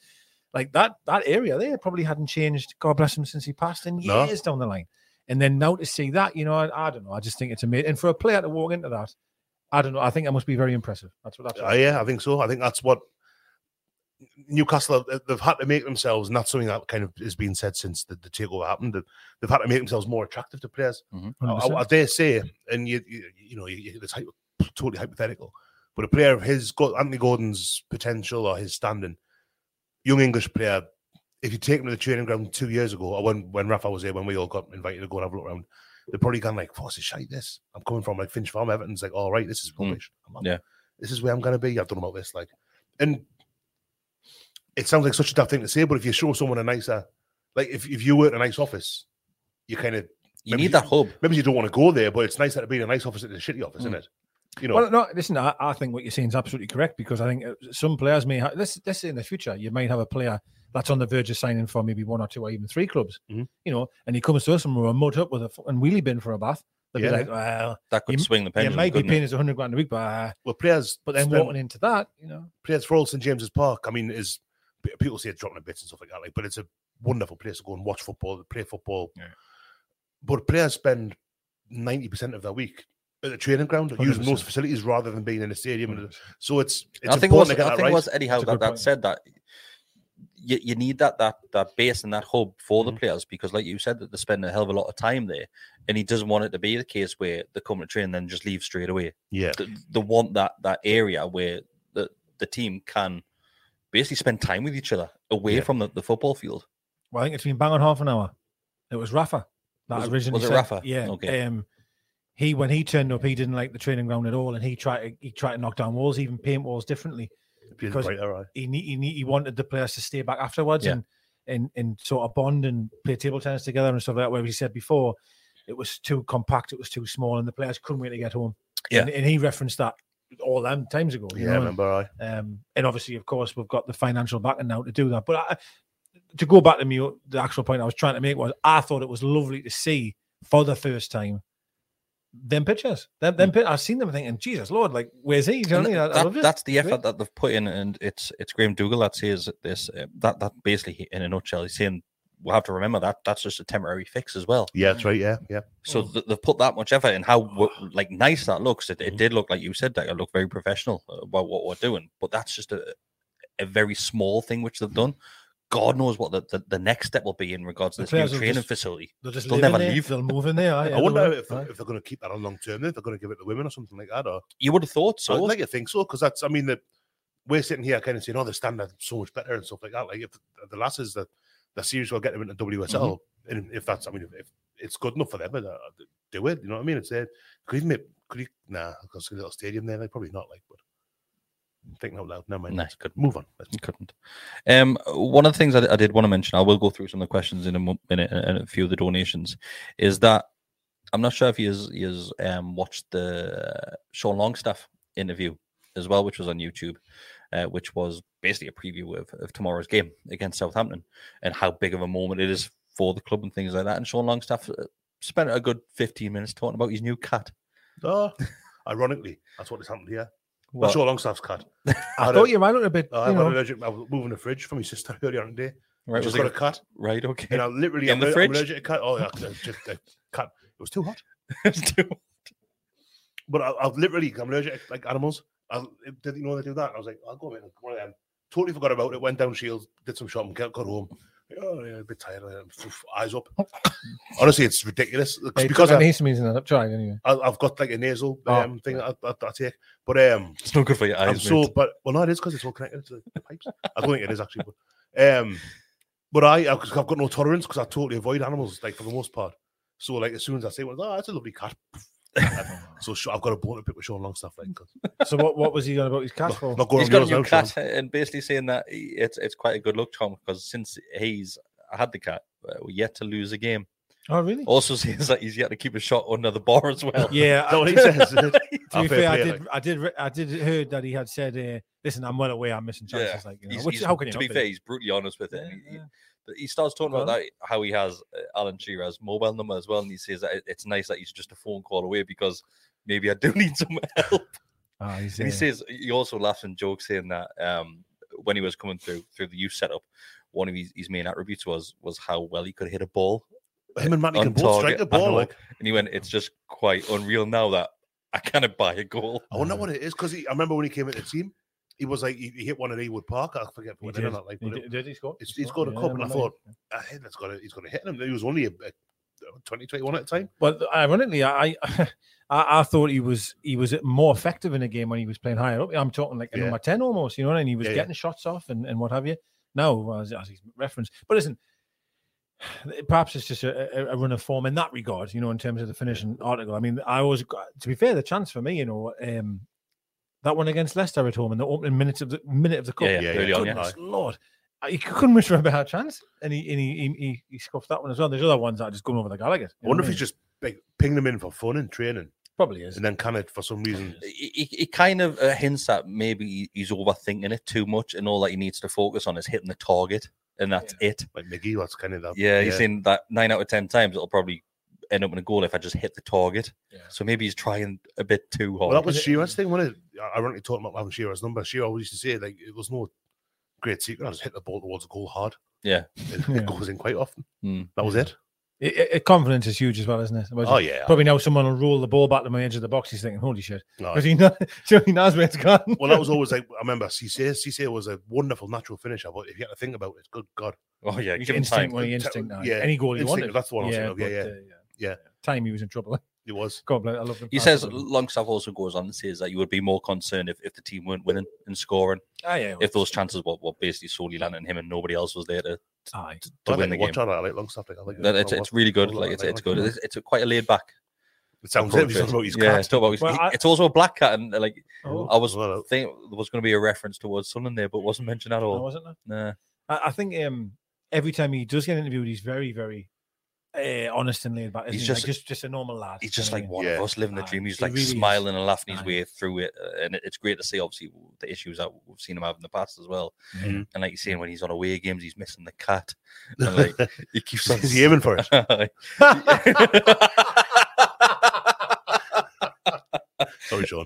Like that that area there probably hadn't changed, God bless him, since he passed in No. years down the line. And then now to see that, you know, I, I don't know. I just think it's amazing. And for a player to walk into that, I don't know. I think that must be very impressive. That's what that's. Uh, yeah, I think so. I think that's what Newcastle they've had to make themselves, and that's something that kind of has been said since the, the takeover happened. That they've had to make themselves more attractive to players. I, I, I dare say, and you you, you know, you, you, it's hy- totally hypothetical, but a player of his Anthony Gordon's potential or his standing, young English player. If you take him to the training ground two years ago, or when when Rafa was here, when we all got invited to go and have a look around, they're probably gone like, "What's this shite? This I'm coming from like Finch Farm, Everton's like, all right, this is Mm. rubbish. I'm Yeah. this is where I'm going to be. I've done about this, like, and it sounds like such a tough thing to say, but if you show someone a nicer, like if, if you were in a nice office, you kind of You need that hub. maybe you don't want to go there, but it's nicer to be in a nice office than a shitty office, Mm. isn't it? You know, Well, no, listen. I, I think what you're saying is absolutely correct because I think uh, some players may have this. This in the future, you might have a player that's on the verge of signing for maybe one or two or even three clubs. Mhm. You know, and he comes to us and we're mud up with a fucking wheelie bin for a bath. They'll Yeah. be like, well, That could you, swing the you pendulum. might be couldn't paying it? us 100 grand a week, but uh, well, players, but then spend- walking into that, you know, players for all St James's Park. I mean, is people say it's dropping a bit and stuff like that, like, but it's a wonderful place to go and watch football, play football. Yeah. But players spend ninety percent of their week at the training ground, using those facilities rather than being in a stadium. So it's it's I think it was, to get I that think right. it was Eddie Howe that, that said that you, you need that that that base and that hub for the Mhm. players because, like you said, that they spend a hell of a lot of time there, and he doesn't want it to be the case where they come to train and then just leave straight away. yeah, They, they want that that area where the the team can basically spend time with each other away Yeah. from the, the football field. well, I think it's been bang on half an hour. It was Rafa that Was originally was it said- Rafa? Yeah. Okay. Um, he when he turned up, he didn't like the training ground at all, and he tried to he tried to knock down walls, even paint walls differently. Because- brighter, right? he he he wanted the players to stay back afterwards, Yeah. and and and sort of bond and play table tennis together and stuff like that. Where he said before, it was too compact, it was too small, and the players couldn't wait to get home. Yeah. and, and he referenced that all them times ago. you Yeah, I remember I. um, and obviously, of course, we've got the financial backing now to do that. But I, to go back to me, the actual point I was trying to make was I thought it was lovely to see for the first time them pictures. Them, them mm. pi- I've seen them thinking, Jesus Lord, like where's he? You know what I mean? I- I that- loved that's the effort that they've put in, and it's it's Graham Dougal that says this. Uh, that that basically, in a nutshell, he's saying we'll have to remember that that's just a temporary fix as well. Yeah, that's right. Yeah, yeah. So mm. th- they've put that much effort in how w- like nice that looks. It, it mm. did look like you said that it looked very professional uh, about what we're doing, but that's just a a very small thing which they've done. God knows what the, the, the next step will be in regards to The this new training just- facility. They'll just They'll never there, leave. They'll move in there. aye, *laughs* I wonder if, aye. if they're going to keep that on long term. If they're going to give it to women or something like that, or You would have thought so. I'd like to think so because that's. I mean, the we're sitting here kind of saying, "Oh, the standard so much better" and stuff like that. Like if the, the lasses that the series will get them into WSL, and if that's, I mean, if, if it's good enough for them, uh, do it. You know what I mean? It's there. Could even make, could you? Nah, because a little stadium there, like probably not. Like, but thinking out loud. Never mind. Nah, Let's couldn't. move on. Let's couldn't. Um, one of the things I, I did want to mention, I will go through some of the questions in a minute and, a few of the donations, is that I'm not sure if he has, he has um, watched the Sean Longstaff interview as well, which was on YouTube, uh, which was basically a preview of, of tomorrow's game against Southampton and how big of a moment it is for the club and things like that. And Sean Longstaff uh, spent a good 15 minutes talking about his new cat. Oh, *laughs* ironically, that's what has happened here. Well, Well, sure, Longstaff's cut. *laughs* I had thought you might a bit. I, you know, allergic, I was moving the fridge for my sister *laughs* earlier on the day. right, She's was got a cut. right, okay. And I literally, In I'm, the aller- I'm fridge? allergic to cat. Oh, yeah, just a cat. It was too hot. *laughs* Too- hot. But I, I've literally, I'm allergic to like animals. I didn't know they do that. I was like, I'll go in one of them. Totally forgot about it. Went down Shields, did some shopping, got home. Oh, yeah, a bit tired. um, Eyes up. *laughs* Honestly, it's ridiculous It's because took I, antihistamines and that. I've tried anyway. I, I've got like a nasal Oh, um, thing that I, that I take. But um, It's not good for your eyes. I'm so, but well, no, it is because it's all connected to the pipes. I don't think it is actually, but um, but I, I've I've got no tolerance because I totally avoid animals, like for the most part. So, like, as soon as I say, "Well, oh, that's a lovely cat," so I've got a bone to pick with Sean Longstaff, like, 'cause *laughs* So what, what was he on about his cat not, for? not going he's on got a new now, Sean. cat and basically saying that he- it's it's quite a good look, Tom, because since he's had the cat, uh, we're yet to lose a game. Oh, really? Also *laughs* says that he's yet to keep a shot under the bar as well. Yeah. *laughs* Is that what he says? to be fair fair, I did, like. I did, I did heard that he had said, uh, "Listen, I'm well aware I'm missing chances." Yeah. Like, you know, which how can you to be fair, he's brutally honest with it. Yeah, He- he- yeah. But he starts talking about that how he has uh, Alan Shearer's mobile number as well, and he says that it's nice that he's just a phone call away because maybe I do *laughs* need some help. Ah, he's, And he says he also laughs and jokes saying that um, when he was coming through through the youth setup, one of his, his main attributes was was how well he could hit a ball. Him and Matty can both strike a ball. Like, And he went, "It's just quite unreal now that I *laughs* cannot buy a goal." I wonder what it is because I remember when he came into the team, he was like he, he hit one at Ewood Park. I forget when did. Like, He but did, did he score? He's- He he's scored? got a Yeah, cup, and I thought, I think that's got to, he's going to hit him. He was only a, a 20, 21 at the time. Well, ironically, I, *laughs* I I thought he was he was more effective in a game when he was playing higher up. I'm talking like a Yeah. number ten almost, you know, and he was Yeah, yeah. getting shots off and, and what have you. No, as, as he's referenced, but listen, *sighs* perhaps it's just a, a- run of form in that regard, you know, in terms of the finishing article. I mean, I always, to be fair, the chance for me, you know, um, that one against Leicester at home in the opening minutes of the minute of the cup. Yeah, yeah, Yeah, early yeah. on, yeah. Lord. He couldn't wish for a better chance, and he and he, he, he, he scuffed that one as well. There's other ones that are just going over the Gallowgate. I guess wonder if he's just like pinging them in for fun and training, probably is. and then kind of, for some reason. He, he, he kind of uh, hints that maybe he's overthinking it too much, and all that he needs to focus on is hitting the target, and that's it. Like Miggy, that's kind of that. Yeah, he's saying that nine out of ten times it'll probably end up in a goal if I just hit the target. Yeah. So maybe he's trying a bit too hard. Well, that was Shearer's thing, wasn't it? Ironically, talking about having Shearer's number, Shearer always used to say like it was no great secret. I just hit the ball towards the goal hard. Yeah. it, Yeah. it goes in quite often. Hmm. That was it. It, it- it- confidence is huge as well, isn't it? Imagine- Oh yeah. Probably now someone will roll the ball back to my edge of the box. He's thinking, "Holy shit!" No. Because he knows, *laughs* so he knows where it's gone. Well, that was always like I remember Cisse. Cisse was a wonderful natural finisher, but if you had to think about it, good God, oh yeah, He's give him instinct time. when he Te- instinct now. yeah, any goal he instinct, wanted. that's the one I was thinking of, yeah, but, yeah. uh, Yeah. Time he was in trouble. *laughs* it was. God bless. I love him. He says Longstaff also goes on and says that you would be more concerned if, if the team weren't winning and scoring, "Ah, yeah." if those chances were, were basically solely landing him and nobody else was there to, Aye. to I win the game. watch that. I like Longstaff. I like it. That- it's, it's really good. I Like it's, it's good. It's, it's a quite a laid back. It sounds it. He's talking about his yeah, cat. it's, talking about his, Well, he- I- it's also a black cat, and like Oh, I was Well, think there was going to be a reference towards Sunderland there, but wasn't mentioned at no, all. wasn't it? Nah. I, I think um, every time he does get interviewed, he's very, very uh, honest and laid back. He's He's just- just, just just a normal lad. He's just like what I one mean? of us living the dream. He's he like really is. smiling and laughing his way through it, uh, and it's great to see. Obviously, the issues that we've seen him have in the past as well. Mhm. And like you're saying, when he's on away games, he's missing the cat, *laughs* and like he keeps on Is he aiming for it? *laughs* *laughs* Sorry, Sean.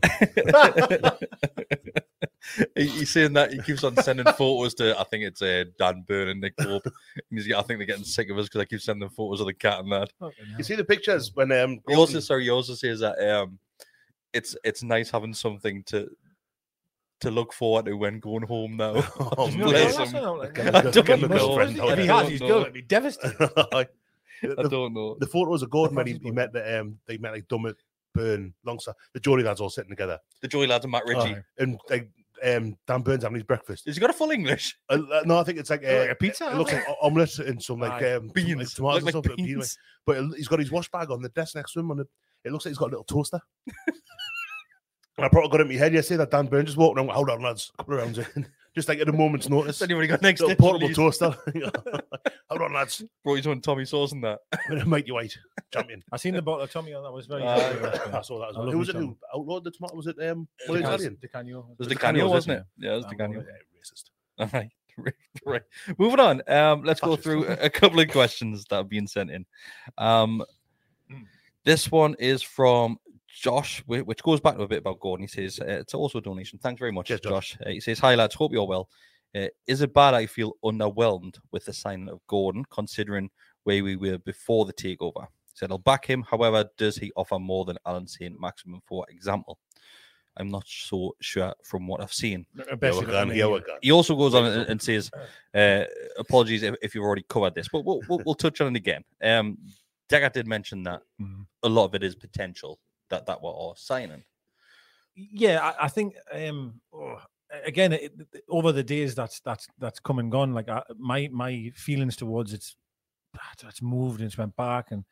He- he's saying that he keeps on sending photos to I think it's uh, Dan Burn and Nick Pope. And he's, I think they're getting sick of us because I keep sending photos of the cat and that. Fucking. You see the pictures when um He also sorry, he also says that um it's it's nice having something to to look forward to when going home now. *laughs* *laughs* Oh, He's bless him. like, I don't get know. If he has, he's going to be devastated. *laughs* the, I don't know. the photos of Gordon when he, he met the um they met like Dummett, Burn, Longstaff, the Geordie lads all sitting together. The Joy lads and Matt Ritchie. Aye. And like um Dan Burn's having his breakfast. Has he got a full English? Uh, uh, no, I think it's like, uh, like a pizza, It looks like omelette and some like um, some, like, Beans. tomatoes and like stuff. bean, beans. But he's got his wash bag on the desk next to him, and it, it looks like he's got a little toaster. *laughs* and I probably got it in my head yesterday that Dan Burn's just walking around. Hold on, lads, a couple of rounds in, just like at a moment's *laughs* notice. Has anybody got next Little to portable toaster. *laughs* *laughs* Hold on, lads. Brought his own Tommy sauce and that. I'm gonna make you white champion. I seen the bottle of Tommy on that was very. Aye. very nice, I saw that as well. Who was it who outlawed the tomato? Was it um, Will Di Italian? Canio. Di Canio. It was the the Canio, Canio, wasn't wasn't it? Yeah, it was the Um, Canio. Racist. All right. Right, right. Moving on. Um, let's go through a a couple of questions that have been sent in. Um, this one is from Josh, which goes back to a bit about Gordon. He says uh, it's also a donation. Thanks very much, Cheers, Josh. Josh. Uh, he says, "Hi lads, hope you're well. Uh, is it bad I feel underwhelmed with the signing of Gordon, considering where we were before the takeover?" He said, "I'll back him. However, does he offer more than Allan Saint-Maximin for example?" I'm not so sure from what I've seen. Yeah, Best we're you've gone. Yeah, a we're year. gone. He also goes on and, and says, uh, "Apologies if, if you've already covered this, but we'll, we'll, we'll touch on it again." Um, Deka did mention that Mhm. a lot of it is potential that that we're all signing. yeah, I, I think um oh, again it, over the days that's that's that's come and gone. Like I, my my feelings towards it's it's moved and it's went back, and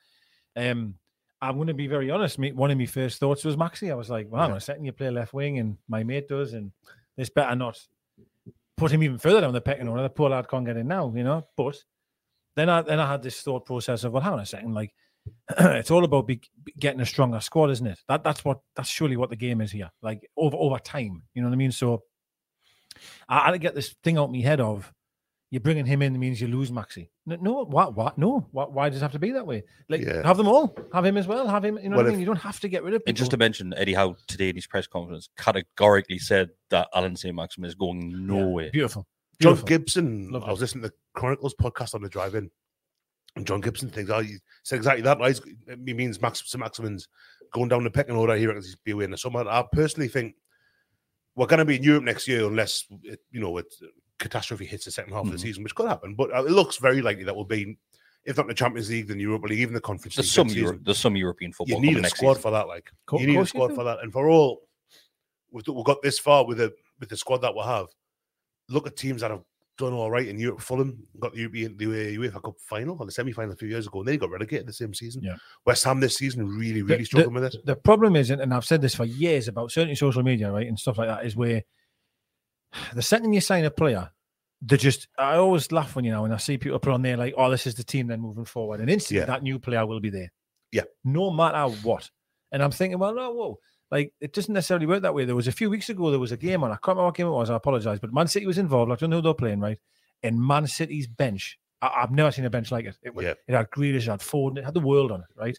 um I'm going to be very honest. Me, one of my first thoughts was Maxi. I was like, well, I'm Yeah. second you play left wing, and my mate does, and this better not put him even further down the pecking order. The poor lad can't get in now, you know. But then I then I had this thought process of well, hang on a second, like *clears throat* it's all about be, be getting a stronger squad, isn't it? That that's what that's surely what the game is here. Like over over time, you know what I mean. So I, I had to get this thing out my head of you're bringing him in means you lose Maxi. No, no what what no? What, why does it have to be that way? Like Yeah. have them all, have him as well, have him. You know Well, what I mean? You don't have to get rid of people. And just to mention, Eddie Howe today in his press conference categorically said that Allan Saint-Maximin is going Yeah, nowhere. Beautiful. John Gibson. Lovely. I was listening to the Chronicles podcast on the drive in, and John Gibson thinks, oh, he said exactly that. Right? He means Max Sir Maximin's going down the pecking order here because he's be away in the summer. I personally think we're going to be in Europe next year unless it, you know it catastrophe hits the second half of the Mhm. season, which could happen. But uh, it looks very likely that we'll be, if not the Champions League, then Europa League, even the Conference There's League. some Euro- there's some European football You need a next squad season. for that. Like Co- you need a squad for that, and for all we've, we've got this far with the with the squad that we have. Look at teams that have done all right in Europe. Fulham got the European the UEFA Cup final or the semi final a few years ago, and they got relegated the same season. Yeah. West Ham this season really really the- struggling with it. The problem is, and and I've said this for years about certainly social media, right, and stuff like that, is where the second you sign a player, they just I always laugh when you know when I see people put on there like, oh, this is the team then moving forward, and instantly Yeah. that new player will be there. Yeah. No matter what. And I'm thinking, well, no, whoa. Like it doesn't necessarily work that way. There was a few weeks ago, there was a game on. I can't remember what game it was. I apologize, but Man City was involved. I don't know who they're playing, right? And Man City's bench, I, I've never seen a bench like it. It, was, Yeah. it had Grealish, it had Foden, it had the world on it, right?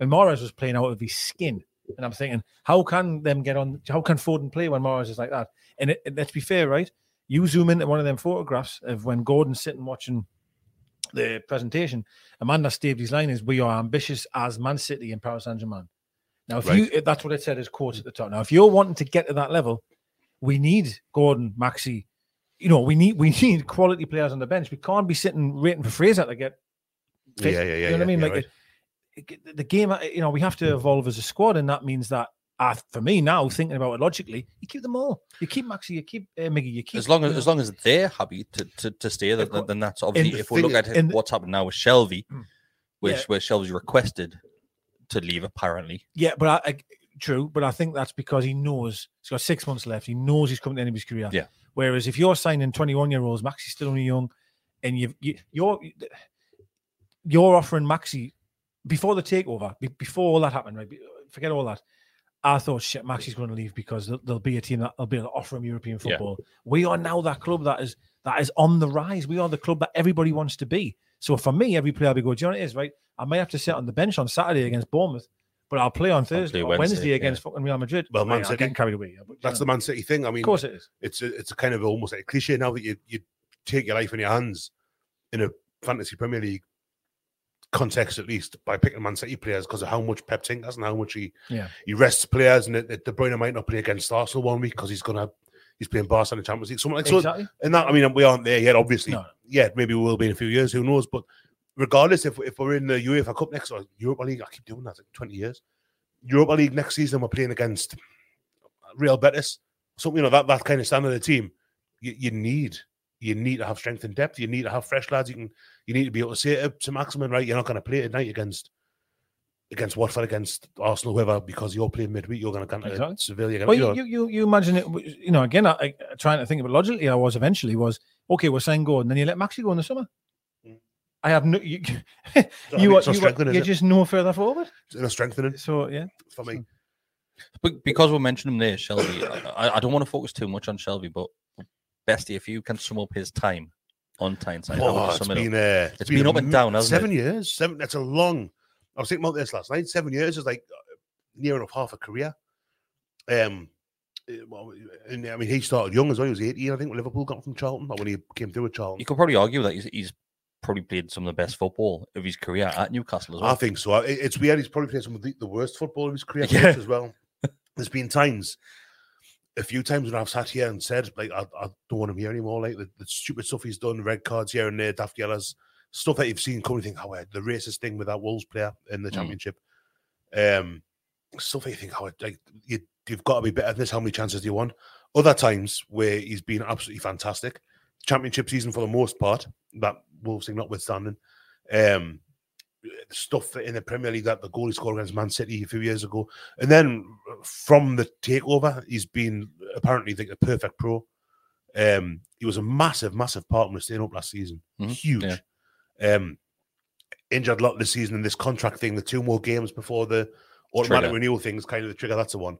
And Mahrez was playing out of his skin. And I'm thinking, how can them get on? How can Foden play when Mahrez is like that? And it, and let's be fair, right? You zoom into one of them photographs of when Gordon's sitting watching the presentation. Amanda Staveley's line is, "We are ambitious as Man City and Paris Saint Germain." Now, if Right. you that's what it said as quotes at the top. Now, if you're wanting to get to that level, we need Gordon, Maxi. You know, we need we *laughs* need quality players on the bench. We can't be sitting waiting for Fraser to get fit. Yeah, yeah, yeah, You know what I mean? yeah, like right. it- it- the game, uh, you know, we have to evolve as a squad, and that means that. Uh, for me now, thinking about it logically, you keep them all. You keep Maxi, you keep uh, Miggy, you keep As long as you know, as long as they're happy to, to, to stay, then, then that's obviously. the If we look at is- and the- what's happening now with Shelvey, Mm. which Yeah. where Shelvey's requested to leave, apparently. Yeah, but I, I true, but I think that's because he knows he's got six months left. He knows he's coming to the end of his career. Yeah. Whereas if you're signing 21 year olds, Maxi's still only young. and you've you, you're you're offering Maxi before the takeover, before all that happened, right? Forget all that. I thought shit, Maxi's going to leave because there'll, be a team that will be able to offer him European Yeah. football. We are now that club that is that is on the rise. We are the club that everybody wants to be. So for me, every player we go, do you know what it is, right? I may have to sit on the bench on Saturday against Bournemouth, but I'll play on Thursday, or Wednesday, Wednesday, yeah. against fucking Real Madrid. Well, Man Right, City- getting carried away. but, That's know, the Man City thing. I mean, of course it is. it's a, it's a kind of almost like a cliche now that you you take your life in your hands in a fantasy Premier League context, at least by picking Man City players because of how much Pep Tink has and how much he Yeah. he rests players, and that De Bruyne might not play against Arsenal one week because he's gonna he's playing Barca in the Champions League, something like so. Exactly. And that I mean, we aren't there yet, obviously. No. Yeah, maybe we will be in a few years. Who knows? But regardless, if if we're in the UEFA Cup next or Europa League, I keep doing that. It's like twenty years. Europa League next season, we're playing against Real Betis. Something you know that that kind of standard of team. You, you need you need to have strength and depth. You need to have fresh lads. You can you need to be able to say to, to Maximin, right? You're not going to play tonight against against Watford, against Arsenal, whoever, because you're playing midweek. You're going to come to Exactly. Sevilla. You're Well, gonna, you, you, you, you imagine it, you know, again, I, I, trying to think of it logically, I was eventually was, okay, we're saying go, and then you let Maxi go in the summer. Mm. I have no, *laughs* you, I you, mean, are, you, are, you're just no further forward. in a strengthening So, yeah. for me. But because we're mentioning him there, Shelvey, I, I don't want to focus too much on Shelvey, but Besty, if you can sum up his time on Tyneside, how Oh, it's it up? been, uh, It's been up and down, hasn't it? seven years. Seven. That's a long. I was thinking about this last night. Seven years is like uh, near enough half a career. Um, eh, well, and I mean, he started young as well. He was eighteen, I think, when Liverpool got him from Charlton. But when he came through with Charlton, You could probably argue that he's, he's probably played some of the best football of his career at Newcastle as well. I think so. It- It's weird. He's probably played some of the, the worst football of his career *laughs* Yeah. as well. There's been times, a few times when I've sat here and said, like, I, I don't want him here anymore. Like the, the stupid stuff he's done, red cards here and there, daft yellows, stuff that you've seen. Come and think, oh, uh, the racist thing with that Wolves player in the Mm. championship. Um, stuff that you think, oh, like you, you've got to be better than this. How many chances do you want? Other times where he's been absolutely fantastic. Championship season for the most part, that Wolves thing notwithstanding. Um, stuff in the Premier League that the goal he scored against Man City a few years ago, and then from the takeover, he's been apparently a perfect pro. Um, he was a massive, massive part of us staying up last season. Mhm, Huge. Um, injured a lot this season in this contract thing. The two more games before the automatic Trigger. renewal thing is kind of the trigger. That's the one.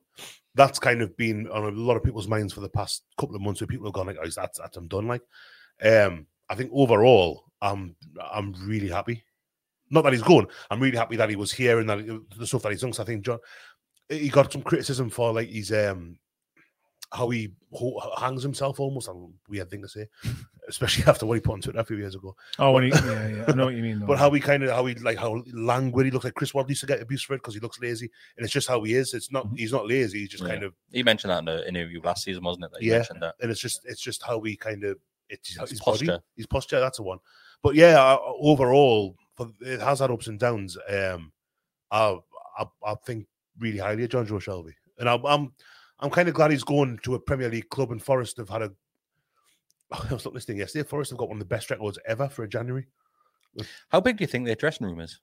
That's kind of been on a lot of people's minds for the past couple of months. Where people have gone like, "Oh, that's that's I'm done." Like, um, I think overall, I'm I'm really happy. Not that he's gone. I'm really happy that he was here and that he- the stuff that he's done. 'cause I think John, he got some criticism for like he's um how he ho- hangs himself almost. And weird thing to say, especially *laughs* after what he put on Twitter a few years ago. Oh, when he, yeah, yeah, I know what you mean. *laughs* Though. But how he kind of how he like how languid he looks like Chris Waddle used to get abuse for it because he looks lazy, and it's just how he is. It's not he's not lazy. He's just Yeah. kind of He mentioned that in an interview last season, wasn't it? That he Yeah. mentioned that. and it's just it's just how he kind of it's His his, posture. posture. His posture. That's a one. But yeah, uh, overall, for, it has had ups and downs. Um, I, I I think really highly of Jonjo Shelvey, and I'm I'm, I'm kind of glad he's going to a Premier League club. And Forest have had a. *sighs* I was not listening yesterday. Forest have got one of the best records ever for a January. How big do you think their dressing room is?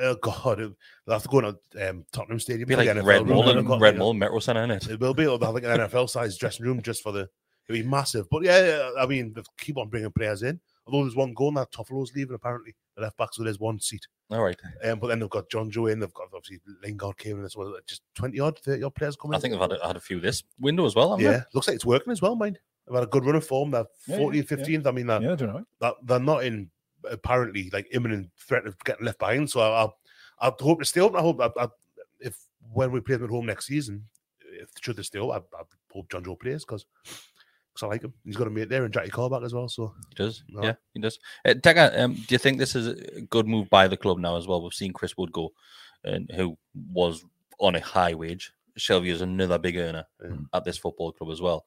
Oh God, they'll have to go to um, Tottenham Stadium. It'd be like Red Bull and got, Red a- Bull Metro Centre in it. Will be. They'll have like an NFL sized dressing room just for the. It'll be massive. But yeah, yeah, I mean, they keep on bringing players in. Although there's one going that Toffolo's leaving apparently, the left back, so there's one seat. All right. Um, but then they've got Jonjo in. They've got obviously Lingard came in as well. Just twenty odd, thirty odd players coming. I in. think they've had a, had a few this window as well. haven't Yeah, looks like it's working as well, mind. They've had a good run of form. They're Yeah, 14th, yeah, 15th. I mean, they're, yeah, I don't know. that they're not in apparently like imminent threat of getting left behind. So I, I, I hope to stay up. I hope that I, if when we play them at home next season, if should they stay up, I, I hope Jonjo plays because I like him. He's got a mate there and Jackie Colback as well. So He does. No. Yeah, he does. Uh, Deka, um, do you think this is a good move by the club now as well? We've seen Chris Wood go, and who was on a high wage. Shelvey is another big earner Yeah. at this football club as well.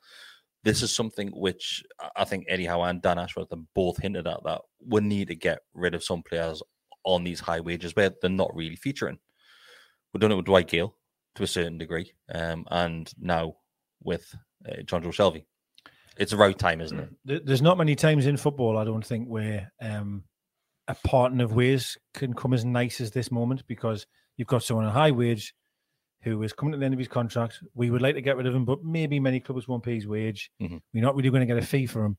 This is something which I- I think Eddie Howe and Dan Ashworth have both hinted at that we need to get rid of some players on these high wages where they're not really featuring. We've done it with Dwight Gayle to a certain degree, um, and now with uh, Jonjo Shelvey. It's the right time, isn't it? There's not many times in football, I don't think, where um, a partner of ways can come as nice as this moment because you've got someone on high wage who is coming to the end of his contract. We would like to get rid of him, but maybe many clubs won't pay his wage. Mhm. We're not really going to get a fee for him.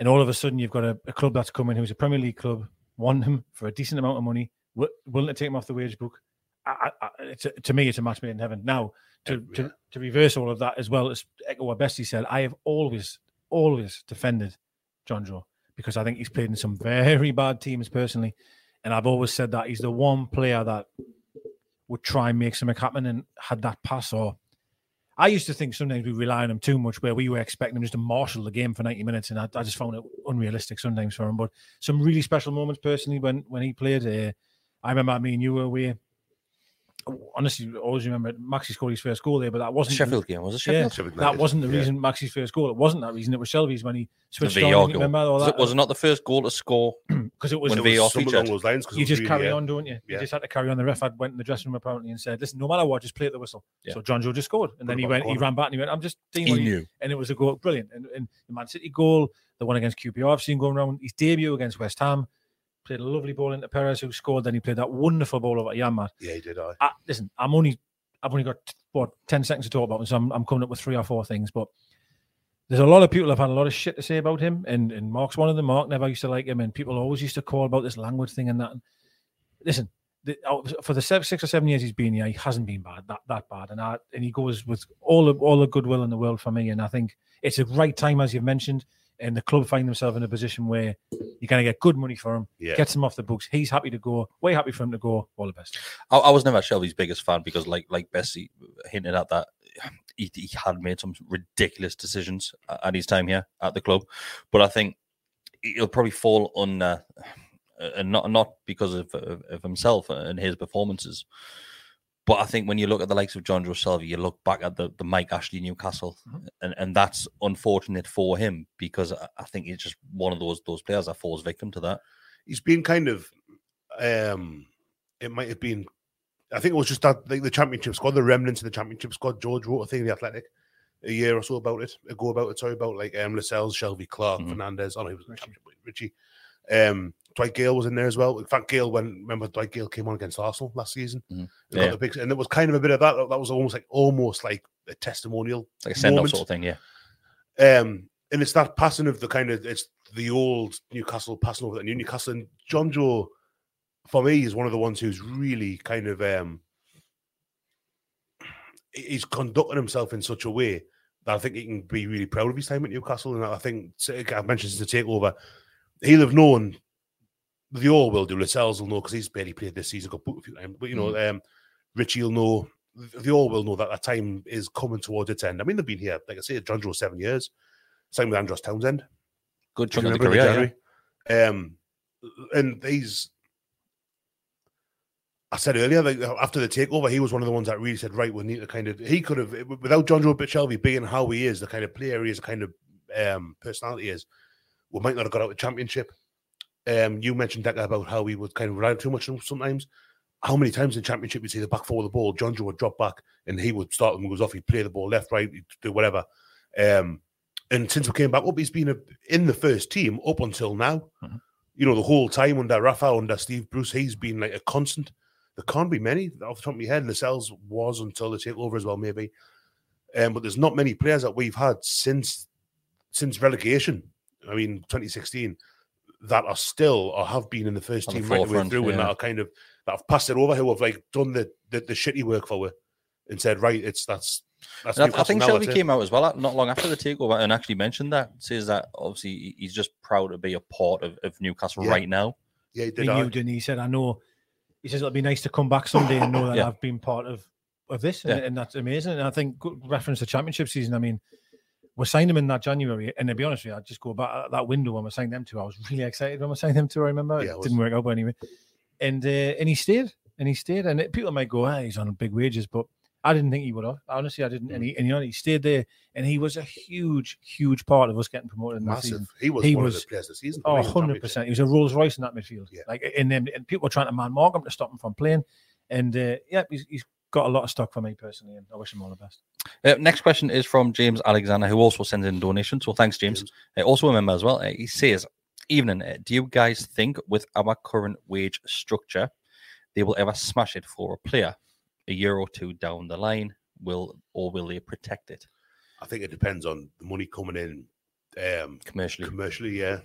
and all of a sudden you've got a, a club that's coming who's a Premier League club, want him for a decent amount of money, willing to take him off the wage book. I, I, I- it's to me, it's a match made in heaven. Now, to, Yeah. to, to reverse all of that as well as echo what Besty said, I have always, always defended Jonjo because I think he's played in some very bad teams personally. And I've always said that he's the one player that would try and make something happen and had that pass or I used to think sometimes we rely on him too much, where we were expecting him just to marshal the game for 90 minutes, and I, I just found it unrealistic sometimes for him. But some really special moments personally when when he played. Uh, I remember me and you were away. Honestly, always remember Maxi scored his first goal there, but that wasn't Sheffield game was it Yeah, Sheffield? Sheffield that wasn't the Yeah. reason Maxi's first goal. It wasn't that reason. It was Shelvey's when he The switched VAR on. goal. Remember all that? it, was it not the first goal to score? *clears throat* because it was when It was VAR along those lines. 'cause it you just really, carry yeah. on, don't you? You just had to carry on. The ref had went in the dressing room apparently and said, "Listen, no matter what, just play at the whistle." Yeah. So Jonjo just scored, and Put then he went, he ran back and he went, "I'm just seeing He what he-" knew. and it was a goal, brilliant. And, and the Man City goal, the one against QPR, I've seen going around his debut against West Ham, played a lovely ball into Perez, who scored. Then he played that wonderful ball over Yanmat. Yeah, he did. I. I, listen, I'm only, I've only got what ten seconds to talk about, him. so I'm, I'm coming up with three or four things. But there's a lot of people have had a lot of shit to say about him, and and Mark's one of them. Mark never used to like him, and people always used to call about this language thing and that. Listen, the, oh, for the six or seven years he's been here, he hasn't been bad that that bad, and I, and he goes with all the all the goodwill in the world for me, and I think it's a right time as you've mentioned. And the club find themselves in a position where you're going to get good money for him, Yeah. gets him off the books. He's happy to go. Way happy for him to go. All the best. I, I was never Shelvey's biggest fan because, like like Besty hinted at that, he, he had made some ridiculous decisions at his time here at the club. But I think he'll probably fall on, uh, and not not because of, of, of himself and his performances. But I think when you look at the likes of Jonjo you look back at the, the Mike Ashley Newcastle, and, and that's unfortunate for him because I, I think he's just one of those those players that falls victim to that. He's been kind of. um It might have been. I think it was just that like the championship squad, the remnants of the championship squad. George wrote a thing in the Athletic a year or so about it, ago about it. Sorry about like um Lascelles, Shelvey, Clark, Mhm. Fernandez. Oh no, he was in the Ritchie. championship. with Ritchie. Um, Dwight Gayle was in there as well. In fact, Gayle when remember Dwight Gayle came on against Arsenal last season. Mhm. And, Yeah. big, and it was kind of a bit of that. That was almost like almost like a testimonial like a send off sort of thing, yeah. Um, and it's that passing of the kind of it's the old Newcastle passing over the new Newcastle. And Jonjo, for me, is one of the ones who's really kind of um he's conducting himself in such a way that I think he can be really proud of his time at Newcastle. And I think I've mentioned since the takeover, he'll have known the all will do. Lascelles will know because he's barely played this season, got booked a few times. But you know, um, Ritchie will know. The all will know that that time is coming towards its end. I mean, they've been here, like I say, Jonjo seven years. Same with Andros Townsend. Good chunk of the remember in career. yeah. Um, and these, I said earlier, like after the takeover, he was one of the ones that really said, "Right, we need to kind of." He could have, without John Joe Shelby being how he is, the kind of player he is, the kind of um, personality he is, we might not have got out the championship. Um, you mentioned that about how he would kind of rely too much on sometimes. How many times in championship you see the back four of the ball, Jonjo would drop back and he would start and goes off. He'd play the ball left, right, he'd do whatever. Um, and since we came back up, he's been a, in the first team up until now. Mhm. You know, the whole time under Rafa, under Steve Bruce, he's been like a constant. There can't be many off the top of my head. Lascelles was until the takeover as well, maybe. Um, but there's not many players that we've had since since relegation. I mean, 2016, that are still or have been in the first On the team right the way forefront, through, and yeah. that are kind of that have passed it over, who have like done the the, the shitty work for we and said, right, it's that's that's. I, I think Shelvey came out as well uh, not long after the takeover and actually mentioned that. Says that obviously he's just proud to be a part of, of Newcastle Yeah. right now. Yeah, he He did. I- knew, didn't he? He said, "I know." He says it'll be nice to come back someday and know that Yeah. I've been part of of this, and, Yeah. and that's amazing. And I think good reference to championship season. I mean, we signed him in that January, and to be honest with you, I just go back at that window when we signed them two. I was really excited when we signed them two. I remember Yeah, it it didn't work out, but anyway, and uh, and he stayed, and he stayed. And it, people might go, "Ah, he's on big wages," but I didn't think he would have. Honestly, I didn't. And he, and you know, he stayed there, and he was a huge, huge part of us getting promoted in that season. massive. He was He one was- of the players this season. Oh, for me in the 100 championship. percent. He was a Rolls Royce in that midfield. Yeah. Like and then and people were trying to man mark him to stop him from playing. And uh, yeah, he's, he's got a lot of stock for me personally, and I wish him all the best. Uh, next question is from James Alexander, who also sends in donations. So thanks, James. James. Uh, also a member as well. Uh, he says, "Evening. Uh, do you guys think with our current wage structure, they will ever smash it for a player a year or two down the line? Will or will they protect it? I think it depends on the money coming in um, commercially. commercially, yeah.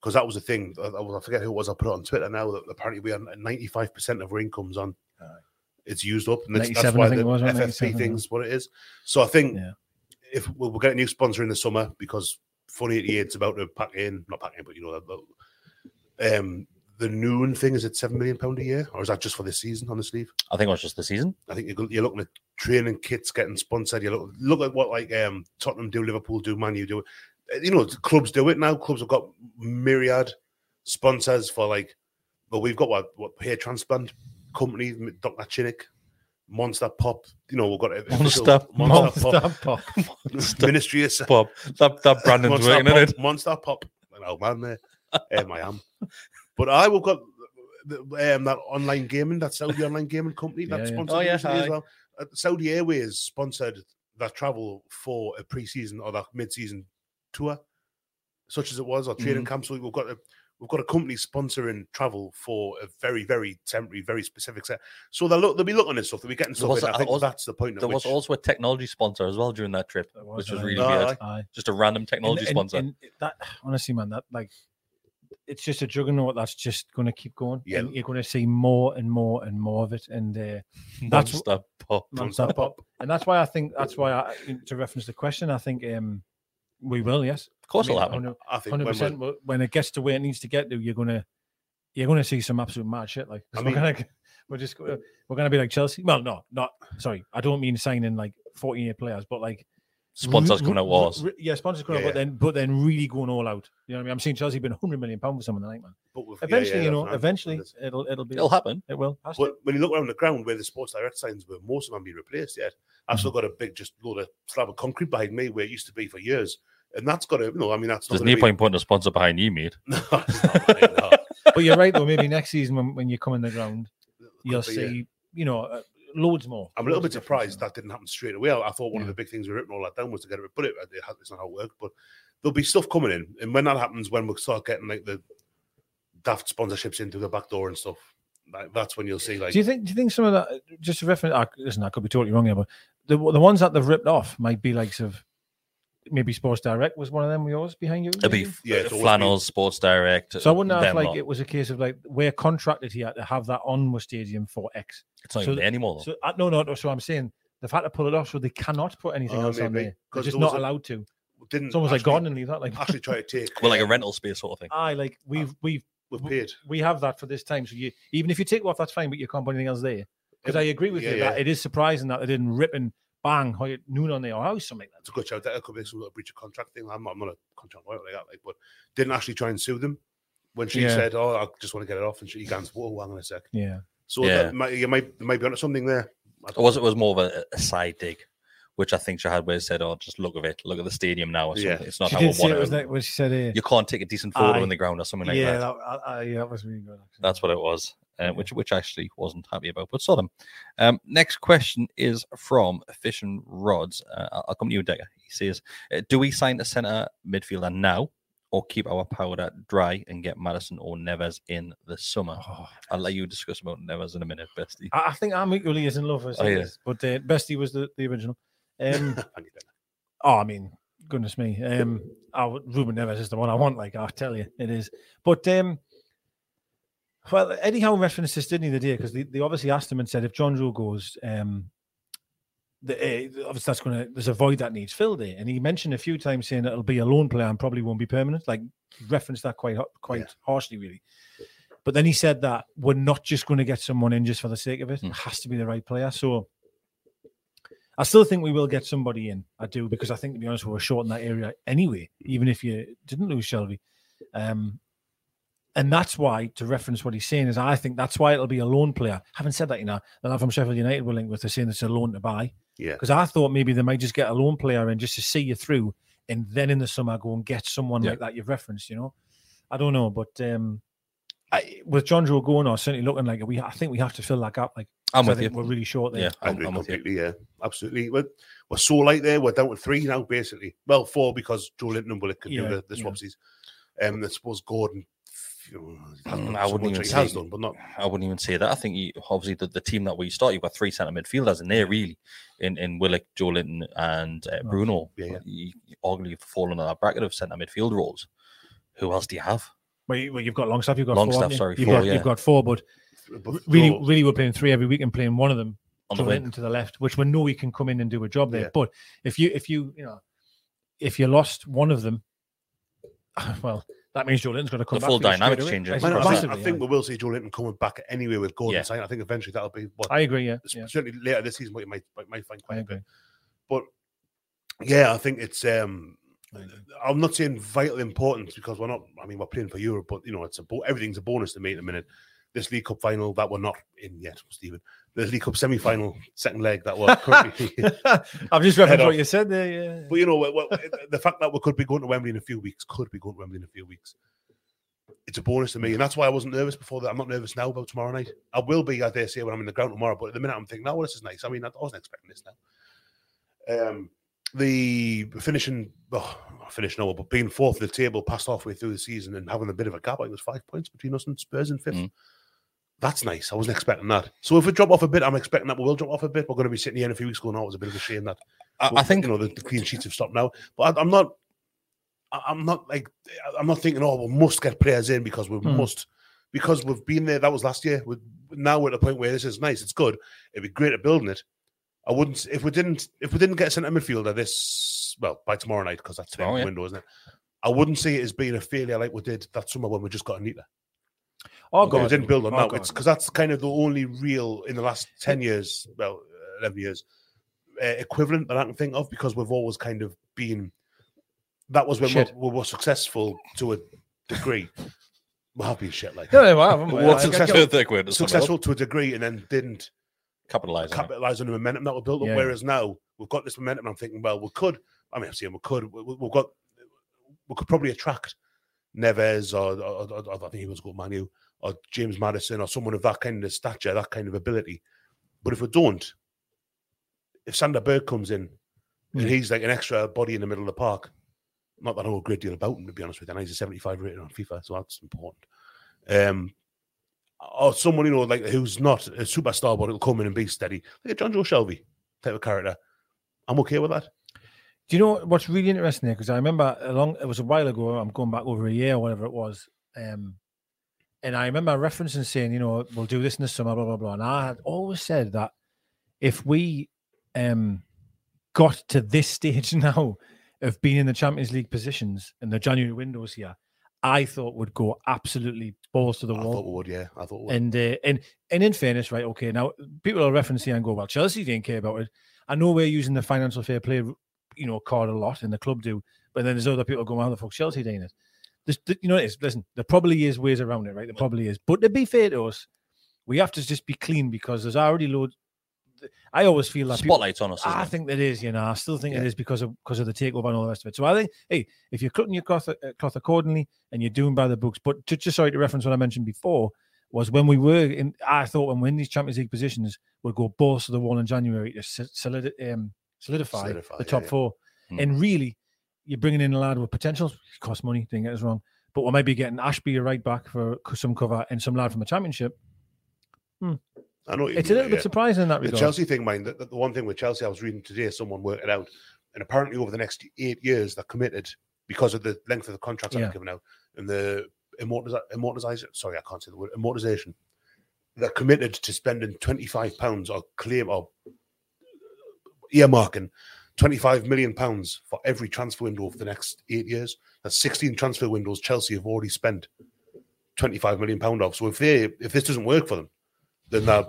Because that was the thing. I, I forget who it was. I put it on Twitter now that apparently we are ninety five percent of our incomes on. It's used up, and it's, that's why the was, wasn't? FFP 97, thing's what it is. So I think Yeah. if we'll, we'll get a new sponsor in the summer because Fun 88's about to pack in, not pack in, but you know, the, um, the noon thing is it seven million pound a year, or is that just for this season on the sleeve? I think it was just the season. I think you're, you're looking at training kits getting sponsored. You look look at what like um, Tottenham do, Liverpool do, Man U do. Uh, You know, clubs do it now. Clubs have got myriad sponsors for like. Well, we've got what what hair transplant company, Dr. Cinik, Monster Pop. You know, we've got a official Monster- Monster, Pop, Pop. Ministry of Bob, that, that Brandon's Monster working Pop, on it. Monster Pop. An old man there. um, I am. But I will got um, that online gaming, that Saudi online gaming company that Yeah, yeah. sponsored Oh, yeah, as well. Uh, Saudi Airways sponsored that travel for a pre-season or that mid-season tour, such as it was, or Mm-hmm. training camp. So we've got a we've got a company sponsoring travel for a very, very temporary, very specific set. So they'll look, they'll be looking at stuff. They'll be getting There stuff. was in. a- I think also- that's the point. There was which, also a technology sponsor as well during that trip, was, which was aye. really Oh, weird. aye. Aye. Just a random technology And- and- sponsor. and that honestly, man, that like it's just a juggernaut that's just going to keep going. Yeah. and you're going to see more and more and more of it, and uh, *laughs* that's Monster pop. non-stop Non-stop pop. And that's why I think that's why I, to reference the question, I think um, we will. Yes, Of course, it'll happen. I think Hundred when we're- percent. When it gets to where it needs to get to, you're gonna you're gonna see some absolute mad shit. Like 'cause I *laughs* we're mean- gonna we're just gonna- we're gonna be like Chelsea. Well, no, not sorry. I don't mean signing like 14 year players, but like Sponsors re- coming out re- wars. re- yeah, sponsors coming Yeah, out, but then but then really going all out. You know what I mean? I'm seeing Chelsea being 100 million pound for something like man. but with- Eventually, yeah, you know, eventually that's- it'll it'll be It'll happen. It will. Has to. When you look around the ground where the Sports Direct signs were, most of them been replaced yet. I've Mm-hmm. still got a big, just load of slab of concrete behind me where it used to be for years, and that's got to, you know, I mean, that's There's no be- point putting a sponsor behind you, mate. *laughs* No, it's no. *laughs* But you're right though. Maybe next season when, when you come in the ground, you'll Could be, yeah. see you know uh, loads more. I'm a little bit surprised that didn't happen straight away. I, I thought one of the big things we ripping all that down was to get it, but it, it has, it's not how it worked. But there'll be stuff coming in, and when that happens, when we start getting like the daft sponsorships into the back door and stuff, like, that's when you'll see like Do you think? Do you think some of that? Just to reference, I, listen, I could be totally wrong here, but the the ones that they've ripped off might be like sort of maybe Sports Direct was one of them. Yours behind you. It'll be maybe? Yeah, it's always flannels, Sports Direct. So I wouldn't have like lot. it was a case of like we're contracted here to have that on the stadium for X. It's not so even there anymore. Though. So uh, no, no, no. So I'm saying they've had to pull it off, so they cannot put anything Oh, else on there. They're 'Cause just not a- allowed to. didn't It's almost like gone and leave that like actually try to *laughs* take well, like a rental space sort of thing. aye, like we've we've we've paid. we have that for this time. So you even if you take off, that's fine, but you can't put anything else there. Because I agree with Yeah, you that it is surprising that they didn't rip and bang how you- noon on there or how something like It's a good shout. That could be some sort of breach of contract thing. I'm not, I'm not a contract lawyer like that, like, but didn't actually try and sue them when she Yeah. said, "Oh, I just want to get it off," and she goes, "Whoa, hang on a sec." Yeah. So Yeah. that might, you might you might be onto something there. I It was know. it was more of a, a side dig, which I think she had where it said, "Oh, just look at it, look at the stadium now." Or Yeah. It's not She how we did want it was it. like what she said here. You can't take a decent photo Aye. in the ground or something like yeah, that. that, I, I, yeah, that was really good. Actually. That's what it was, uh, which which I actually wasn't happy about, but saw them. Um, next question is from Fish and Rods. Uh, I'll- I'll come to you, Deka. He says, uh, "Do we sign a centre midfielder now, or keep our powder dry and get Maddison or Neves in the summer?" Oh, I'll let you discuss about Neves in a minute, Besty. I, I think I'm equally as in love as Oh, he yeah. is, but uh, Besty was the, the original. Um, Thank you, Ben. oh, I mean, goodness me, um, I, would- Ruben Neves is the one I want. Like I tell you, it is. But um, well, Eddie Howe referenced this didn't he the day because they, they obviously asked him and said if Jonjo goes, um, the, uh, obviously that's going to there's a void that needs filled there, and he mentioned a few times saying it'll be a loan player and probably won't be permanent. Like referenced that quite quite Yeah. harshly, really. But then he said that we're not just going to get someone in just for the sake of it. Hmm. It has to be the right player. So I still think we will get somebody in. I do because I think to be honest, we were short in that area anyway. Even if you didn't lose Shelvey, um, and that's why to reference what he's saying is I think that's why it'll be a loan player. Having said that, you know, the lad from Sheffield United will link with they're saying it's a loan to buy Yeah, because I thought maybe they might just get a loan player in just to see you through, and then in the summer go and get someone Yeah. like that you've referenced. You know, I don't know, but um, I, with Jonjo going or certainly looking like it, we I think we have to fill that gap. Like I'm 'cause I with you. think We're really short there. Yeah, I I'm, agree I'm with you. completely. Yeah, absolutely. We're, we're so light there. We're down to three now, basically. Well, four because Joelinton and Willock could Yeah, do the, the yeah. swapsies. Um, I suppose Gordon you know, he hasn't done I wouldn't even say has done, but not. I wouldn't even say that. I think you, obviously the, the team that we start, you've got three centre midfielders in there, really, in in Willock, Joelinton, and uh, Bruno. Yeah, yeah. You, you arguably fall under that bracket of centre midfield roles. Who else do you have? Well, you, well, you've got Longstaff, you've got Longstaff, four, haven't you? sorry, you've four, got, yeah. you've got four, but but really, no, really, we're playing three every week and playing one of them On to the wing. To the left, which we know he can come in and do a job there. Yeah. But if you, if you, you know, if you lost one of them, *laughs* well, that means Joelinton's going to come The back full for you straight dynamics away. changes Yes, Man, I, across think- that. I think we will see Joelinton coming back anyway with Gordon Yeah. sign. I think eventually that'll be what I agree. Yeah, yeah. certainly later this season what you might might, might find quite a bit. But yeah, I think it's um I'm not saying vital importance because we're not I mean we're playing for Europe, but you know it's a bo- everything's a bonus to me at the minute. This League Cup final that we're not in yet, Stephen. The League Cup semi final, second leg that we're currently *laughs* I've just Head referenced off. what you said there. Yeah. But you know, well, well, the fact that we could be going to Wembley in a few weeks, could be going to Wembley in a few weeks. It's a bonus to me, and that's why I wasn't nervous before that. I'm not nervous now about tomorrow night. I will be, I dare say, when I'm in the ground tomorrow. But at the minute, I'm thinking, no, this is nice. I mean, I wasn't expecting this now. Um, the finishing, oh, not finishing over, but being fourth of the table, past halfway through the season, and having a bit of a gap. I think it was five points between us and Spurs in fifth. Mm. That's nice. I wasn't expecting that. So if we drop off a bit, I'm expecting that we will drop off a bit. We're going to be sitting here in a few weeks going, oh, it was a bit of a shame that I, well, I think you know the, the clean sheets have stopped now. But I, I'm not. I- I'm not like I'm not thinking. Oh, we must get players in because we Hmm. must because we've been there. That was last year. We're, now we're at a point where this is nice. It's good. It'd be great at building it. I wouldn't if we didn't if we didn't get a centre midfielder this well by tomorrow night because that's the Tomorrow, yeah. window, isn't it? I wouldn't see it as being a failure like we did that summer when we just got Anita. Oh, we God. didn't build on Oh, that. God. It's because that's kind of the only real in the last ten years, well, eleven years, uh, equivalent that I can think of. Because we've always kind of been. That was when we, we were successful to a degree. We have been shit like No, no, I haven't. Well, I- I- successful- we're successful to a degree, and then didn't capitalize. capitalize on the momentum that we built up. Yeah. Whereas now we've got this momentum. I'm thinking, well, we could. I mean, I'm saying we could. We, we- we've got. We could probably attract Neves or, or, or- or I think he was called Manu or James Maddison or someone of that kind of stature, that kind of ability. But if we don't, if Sander Berge comes in and Mm. he's like an extra body in the middle of the park, not that I know a great deal about him to be honest with you. And he's a 75 rated on FIFA, so that's important. Um, or someone you know like who's not a superstar, but it'll come in and be steady, like a Jonjo Shelvey type of character. I'm okay with that. Do you know what's really interesting there? Because I remember a long, it was a while ago. I'm going back over a year or whatever it was. Um, and I remember referencing saying, you know, we'll do this in the summer, blah blah blah. And I had always said that if we um got to this stage *laughs* now of being in the Champions League positions in the January windows here, I thought would go absolutely balls to the I wall. thought would, yeah. I thought would. And uh, and and in fairness, right? Okay, now people are referencing and go, well, Chelsea didn't care about it. I know we're using the financial fair play, you know, card a lot, and the club do. But then there's other people going, how the fuck Chelsea doing it? There's, you know, it is. Listen, there probably is ways around it, right? There probably is. But to be fair to us, we have to just be clean because there's already loads. I always feel that people- Spotlight's on us. I it? think that is, you know, I still think it Yeah. is because of because of the takeover and all the rest of it. So I think, hey, if you're cutting your cloth, uh, cloth accordingly and you're doing by the books, but to, just sorry to reference what I mentioned before was when we were in. I thought when we're in these Champions League positions, we'll go balls to the wall in January to solid, um, solidify, Solidify, the top yeah. four. Hmm. And really, you're bringing in a lad with potential. It costs money. Don't get us wrong, but we might be getting Ashby a right back for some cover and some lad from a championship. Hmm. I know It's a mean, little bit surprising in that The regard. Chelsea thing, mind, the, the one thing with Chelsea, I was reading today, someone worked it out. And apparently, over the next eight years, they're committed because of the length of the contracts Yeah. are given out and the immortalization. Sorry, I can't say the word immortalization. They're committed to spending £25 or claim or uh, earmarking 25 million pounds for every transfer window for the next eight years. That's 16 transfer windows Chelsea have already spent 25 million pound off. So if they if this doesn't work for them, then they're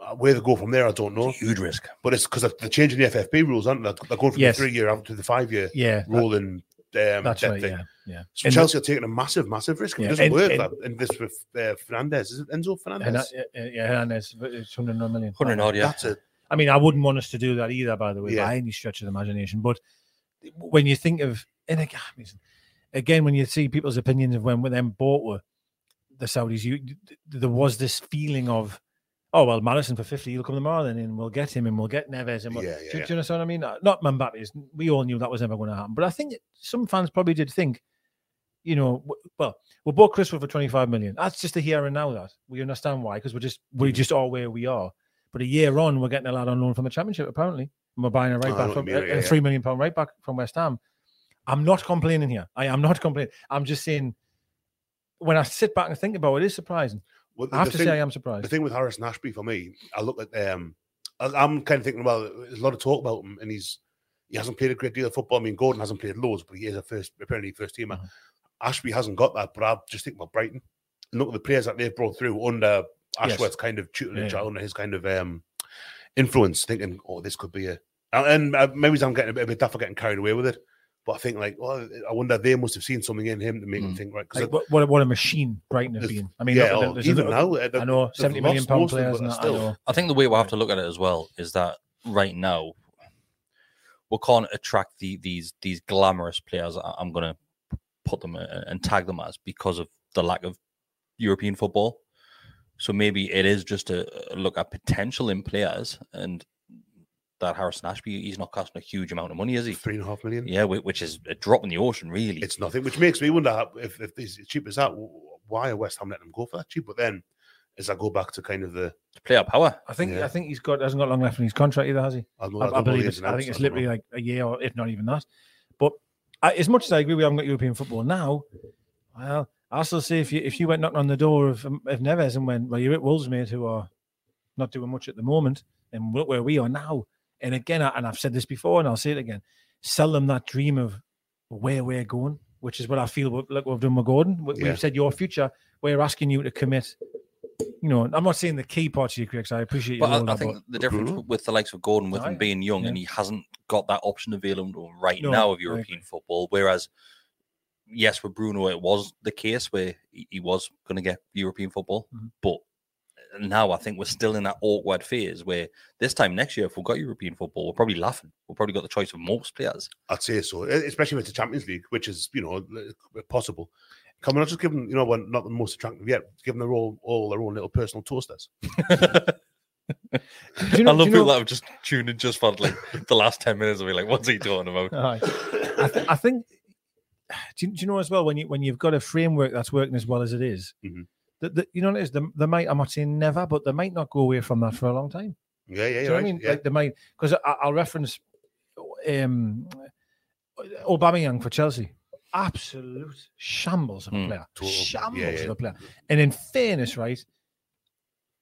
uh, where they go from there, I don't know. Huge risk. But it's because they're changing the FFP rules, aren't they? They're going from Yes. the three year out to the five year yeah, that- rolling. Um, that's debt right. thing. Yeah, yeah. So And Chelsea are taking a massive, massive risk. If Yeah, it doesn't and- work, and- that and this with uh, Fernandez, is it Enzo Fernandez? Hernan- uh, yeah, Hernandez, it's 100 million. 100 odd, yeah. That's a I mean, I wouldn't want us to do that either, by the way, Yeah. by any stretch of the imagination. But when you think of, and again, I again, when you see people's opinions of when them bought were the Saudis, you there was this feeling of, oh well, Maddison for fifty, he'll come tomorrow, then and we'll get him, and we'll get Neves, and we'll, Yeah, yeah, do, do you understand what I mean? Not Mbappe. We all knew that was never going to happen, but I think some fans probably did think, you know, well, we bought Chris Wood for 25 million. That's just a here and now. That we understand why because we're just Mm. we just are where we are. But a year on, we're getting a lad on loan from the Championship apparently, and we're buying a right Oh, back from a, a three million pound right back from West Ham. I'm not complaining here. I am not *laughs* complaining. I'm just saying when I sit back and think about it, it is surprising. Well, I have to thing- say I am surprised. The thing with Harrison Ashby for me, I look at um, I'm kind of thinking, well, there's a lot of talk about him, and he's he hasn't played a great deal of football. I mean, Gordon hasn't played loads, but he is a first apparently first teamer. Mm-hmm. Ashby hasn't got that, but I just think about Brighton. And look at the players that they've brought through under Yes. Ashworth's kind of tutelage, Yeah. under his kind of um, influence, thinking, oh, this could be a. And and, uh, maybe I'm getting a bit, a bit daft for getting carried away with it, but I think like, well, I wonder they must have seen something in him to make him think right. 'cause Like, it- what, what, what a machine Brighton have been. I mean, yeah, look oh, there's even little- now, uh, I know they've 70 million lost pound them, players. And that, I know. I think the way we'll have to look at it as well is that right now we can't attract the, these these glamorous players. I- I'm going to put them uh, and tag them as because of the lack of European football. So maybe it is just a, a uh, look at potential in players and that Harrison Ashby, he's not costing a huge amount of money, is he? Three and a half million. Yeah, which is a drop in the ocean, really. It's nothing, which makes me wonder if, if it's as cheap as that, why are West Ham letting him go for that cheap? But then, as I go back to kind of the player power. I think Yeah. I think he's got hasn't got long left in his contract either, has he? I, don't- I, I I believe the it's. I outs, think it's literally like a year, or if not even that. But I, as much as I agree we haven't got European football now, well, I still say if you if you went knocking on the door of um, of Neves and went, well, you're at Wolves, mate, who are not doing much at the moment, and look where we are now. And again, I, and I've said this before, and I'll say it again: sell them that dream of where we're going, which is what I feel. what- Look, we've done with Gordon. We, Yeah. We've said your future. We're asking you to commit. You know, I'm not saying the key parts of your career, 'cause I appreciate you. But all I, I think but- the difference Mhm. with the likes of Gordon, with Oh, him yeah. being young, Yeah. and he hasn't got that option available to him right No, now of European football. Whereas, yes, with Bruno, it was the case where he, he was going to get European football, Mhm. but now I think we're still in that awkward phase where this time next year, if we've got European football, we're probably laughing. We've probably got the choice of most players. I'd say so, especially with the Champions League, which is you know l- possible. Can we not just give them, you know, we're not the most attractive yet, give them their all, all their own little personal toasters? *laughs* You know- I love do you know- people that have just tuned in just for like the last 10 minutes and be like, what's he talking about? Aye. I, th- I think. Do you, do you know as well when you when you've got a framework that's working as well as it is, Mhm. that, that you know what it is. They, they might. I'm not saying never, but they might not go away from that for a long time. Yeah, yeah, yeah. what I mean? Like they might because I'll reference um Aubameyang for Chelsea. Absolute shambles of a Mm, player. total. Yeah, Shambles yeah. of a player. And in fairness, right,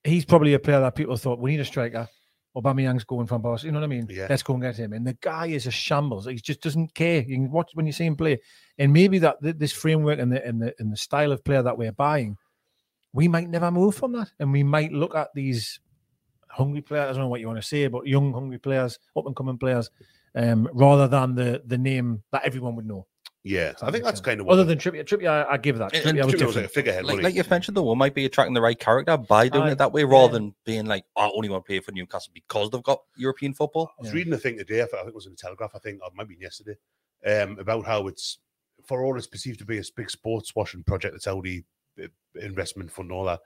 he's probably a player that people thought we need a striker. Aubameyang's going from Barcelona. You know what I mean? Yeah. Let's go and get him. And the guy is a shambles. He just doesn't care. You can watch when you see him play. And maybe that th- this framework and the and the and the style of player that we're buying, we might never move from that. And we might look at these hungry players. I don't know what you want to say, but young hungry players, up and coming players, um, rather than the the name that everyone would know. yeah. I think that's kind of Other than Trippier, Trippier, I, I give that. And- Trippier and was Trippier was different. like a figurehead. Like, like you've mentioned, though, we might be attracting the right character by doing Aye. it that way rather than being like, "Oh, I only want to play for Newcastle because they've got European football. I was Yeah. reading a thing today. I think it was in the Telegraph. I think, or it might be yesterday, um, about how it's for all it's perceived to be a big sports washing project. That's Saudi uh, investment fund, and all that.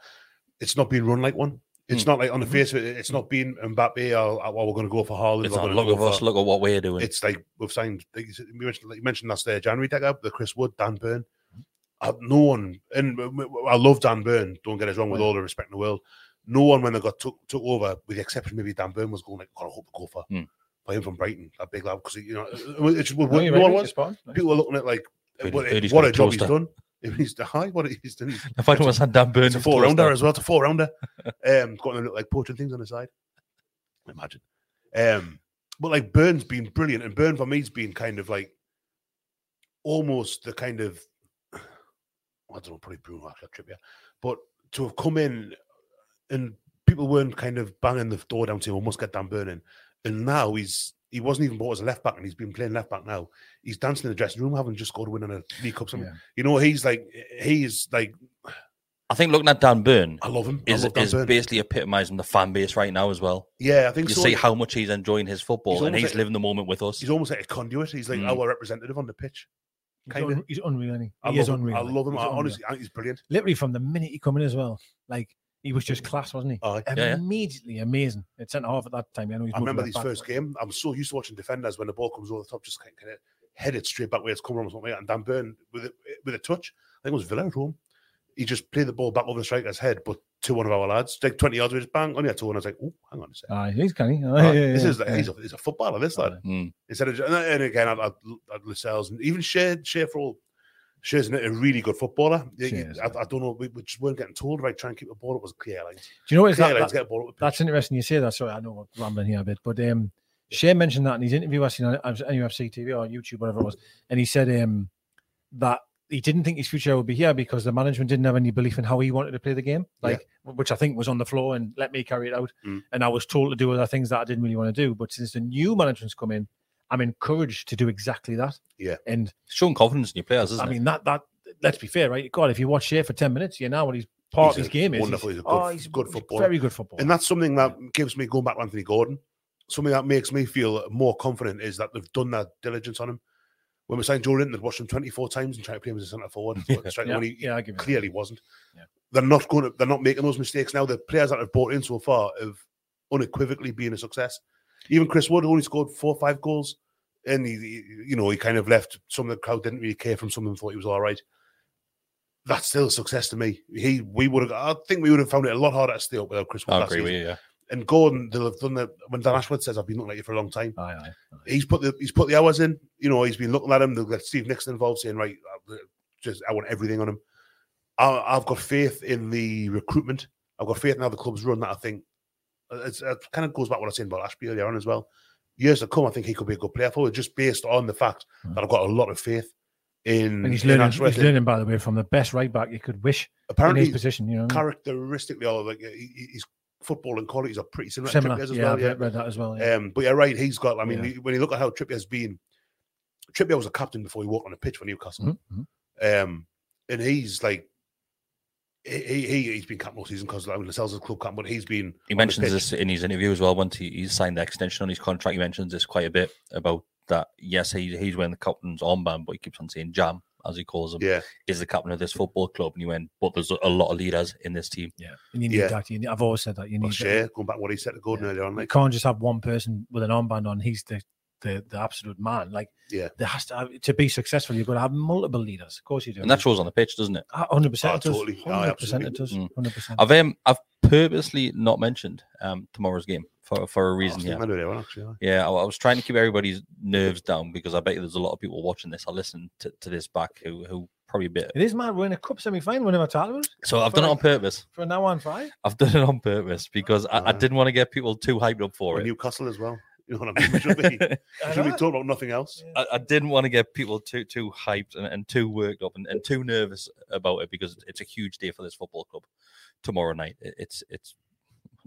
It's not being run like one. It's Hmm. not like on the face of it. It's not being Mbappe or, or we're going to go for Haaland. It's not look at us, look at what we're doing. It's like we've signed. Like you mentioned, like you mentioned last uh, January, tag up the Chris Wood, Dan Burn. Uh, no one, and I love Dan Burn. Don't get us wrong. With all the respect in the world, no one when they got took took over, with the exception maybe Dan Burn was going like, God, I hope they go for for him from Brighton, that big lad, because you know it's No, no, you're one was. People were looking at like What, what a job he's done. If he's high, what he's done. If *laughs* I was had Dan Burns, it's a four rounder as well. It's a four rounder. *laughs* Um, got them look like poaching things on the side. Imagine. Um, but like Burns been brilliant, and Burn for me's been kind of like almost the kind of *sighs* I don't know, probably Bruno after Trippier, but to have come in and people weren't kind of banging the door down to "We must get Dan Burn in," and now he's he wasn't even bought as a left back, and he's been playing left back now. He's dancing in the dressing room, having just scored a win in a League Cup. Something. Yeah. You know, he's like he's like I think looking at Dan Burn I love him. I is, love is Burn. basically epitomising the fan base right now as well. Yeah, I think You so. see how much he's enjoying his football He's and he's like- living the moment with us. He's almost like a conduit. He's like Mm. our representative on the pitch. He's, Kinda. un- he's unreal. Isn't he? I He is unreal. I love him. I, honestly, I think he's brilliant. literally from the minute he come in as well, like he was just class, wasn't he? Aye. Yeah, yeah. Immediately amazing. At centre half at that time. I know he's I remember right his back, first game. I'm so used to watching defenders when the ball comes over the top, just kind of head it straight back where it's come from or something like that. And Dan Burn with a, with a touch, I think it was Villa at home. He just played the ball back over the striker's head, but to one of our lads, like 20 yards, we just bang, only had two, and I was like, oh, hang on a second. Aye, he's canny. Aye, Oh, *laughs* yeah, yeah, this is like, yeah. he's, a, he's a footballer, this lad. Mm. Instead of, and, and again, I'd, I'd, I'd Lascelles and even Shea, Shea for all, Shea's a really good footballer. I, I, don't know, we, we just weren't getting told, right? Try and keep the ball up was clear lines. Do you know what? Clear That, that- get ball up. that's interesting you say that. Sorry, I know we're rambling here a bit, but um, Shea mentioned that in his interview I seen on UFC TV or YouTube, whatever it was, and he said um, that he didn't think his future would be here because the management didn't have any belief in how he wanted to play the game, like which I think was on the floor and let me carry it out. Mm. And I was told to do other things that I didn't really want to do. But since the new management's come in, I'm encouraged to do exactly that. Yeah. And Showing confidence in your players, isn't I it? mean that that let's be fair, right? God, if you watch Shea for ten minutes, you know what he's part He's of his a game is. wonderful, he's a good- oh, he's good footballer. Very good footballer. And that's something that gives me going back to Anthony Gordon. Something that makes me feel more confident is that they've done that diligence on him. When we signed Joelinton, they'd watched him 24 times and tried to play him as a centre forward. striker *laughs* yeah, when he yeah, I give you that. clearly wasn't. Yeah. They're not going to. They're not making those mistakes now. The players that have brought in so far have unequivocally been a success. Even Chris Wood only scored four or five goals, and he, he- you know, he kind of left. Some of the crowd didn't really care from. Some of them thought he was all right. That's still a success to me. He, we would have. I think we would have found it a lot harder to stay up without Chris Wood. I agree with you. Yeah. And Gordon, they'll have done that. When Dan Ashworth says, "I've been looking at you for a long time," Aye, aye, aye. he's put the he's put the hours in. You know, he's been looking at him. They'll get Steve Nickson involved, saying, "Right, uh, just I want everything on him." I, I've got faith in the recruitment. I've got faith in how the club's run. That I think it's, it kind of goes back to what I was saying about Ashby earlier on as well. Years to come, I think he could be a good player forward, just based on the fact that I've got a lot of faith in. And he's in learning. He's learning, by the way, from the best right back you could wish in Apparently, his position. You know, what I mean? characteristically, or like his footballing qualities are pretty similar. similar. to as yeah, well. I've Yeah, read, that as well. Yeah. Um, but you're right. He's got. I mean, Yeah. when you look at how Trippier's been, Trippier was a captain before he walked on the pitch for Newcastle. Mhm, mhm. Um, and he's like, he, he he's been captain all season because like, Lascelles is club captain, but he's been. He on mentions this in his interview as well. Once he, he signed the extension on his contract, he mentions this quite a bit about that. Yes, he, he's wearing the captain's armband, but he keeps on saying Jam, as he calls him, Yeah, is the captain of this football club. And he went, but there's a, a lot of leaders in this team. Yeah, and you need Yeah. that. You need, I've always said that you well, need. Shea, that. going back to what he said to Gordon earlier on, You can't just have one person with an armband on. He's the the, the absolute man. Like yeah, there has to have, to be successful. You've got to have multiple leaders. Of course you do. And that shows on the pitch, doesn't it? hundred Oh, percent. totally. Oh, Hundred percent. It does. Mm. Hundred percent. I've um, I've purposely not mentioned um tomorrow's game for for a Oh, reason here. actually. Yeah, I, I was trying to keep everybody's nerves down because I bet there's a lot of people watching this. I listened to, to this back who who probably a bit. It is mad. We're in a cup semi final. We never talked about. So I've done it on purpose. For now on five. I've done it on purpose because I, I Uh-huh. didn't want to get people too hyped up for Or it. Newcastle as well. You know what I mean? We should be, *laughs* we should be talking about nothing else. I, I didn't want to get people too too hyped and, and too worked up and, and too nervous about it because it's a huge day for this football club tomorrow night. It- It's it's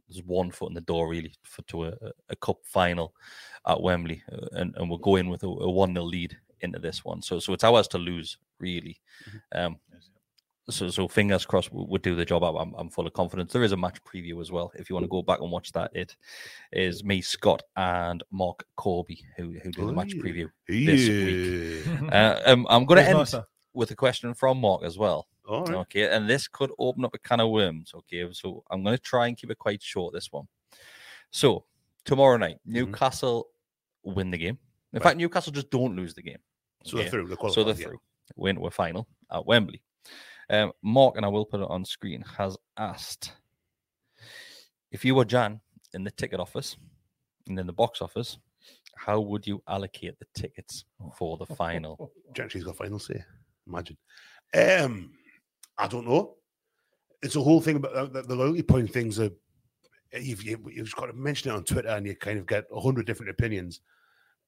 there's one foot in the door really for to a, a- a cup final at Wembley, uh, and, and we'll go in with a, a one 0 lead into this one. So so it's ours to lose really. Um, so so fingers crossed we would do the job. I'm, I'm full of confidence. There is a match preview as well. If you want to go back and watch that, it is me, Scott, and Mark Corby who who do the match preview. This Yeah. *laughs* Uh, um, I'm going to Where's end Martha? with a question from Mark as well. All right. Okay, and this could open up a can of worms. Okay, so I'm going to try and keep it quite short. This one. So tomorrow night, Newcastle win the game. In Right. fact, Newcastle just don't lose the game. So they're through. They're So they're qualified, yeah. through. We're into a final at Wembley. Um, Mark, and I will put it on screen, has asked if you were Jan in the ticket office and in the box office, how would you allocate the tickets for the final? *laughs* Gentry's got final say. Imagine. Um, I don't know. It's a whole thing about uh, the, the loyalty point things. Are you've, you've got to mention it on Twitter, and you kind of get a hundred different opinions.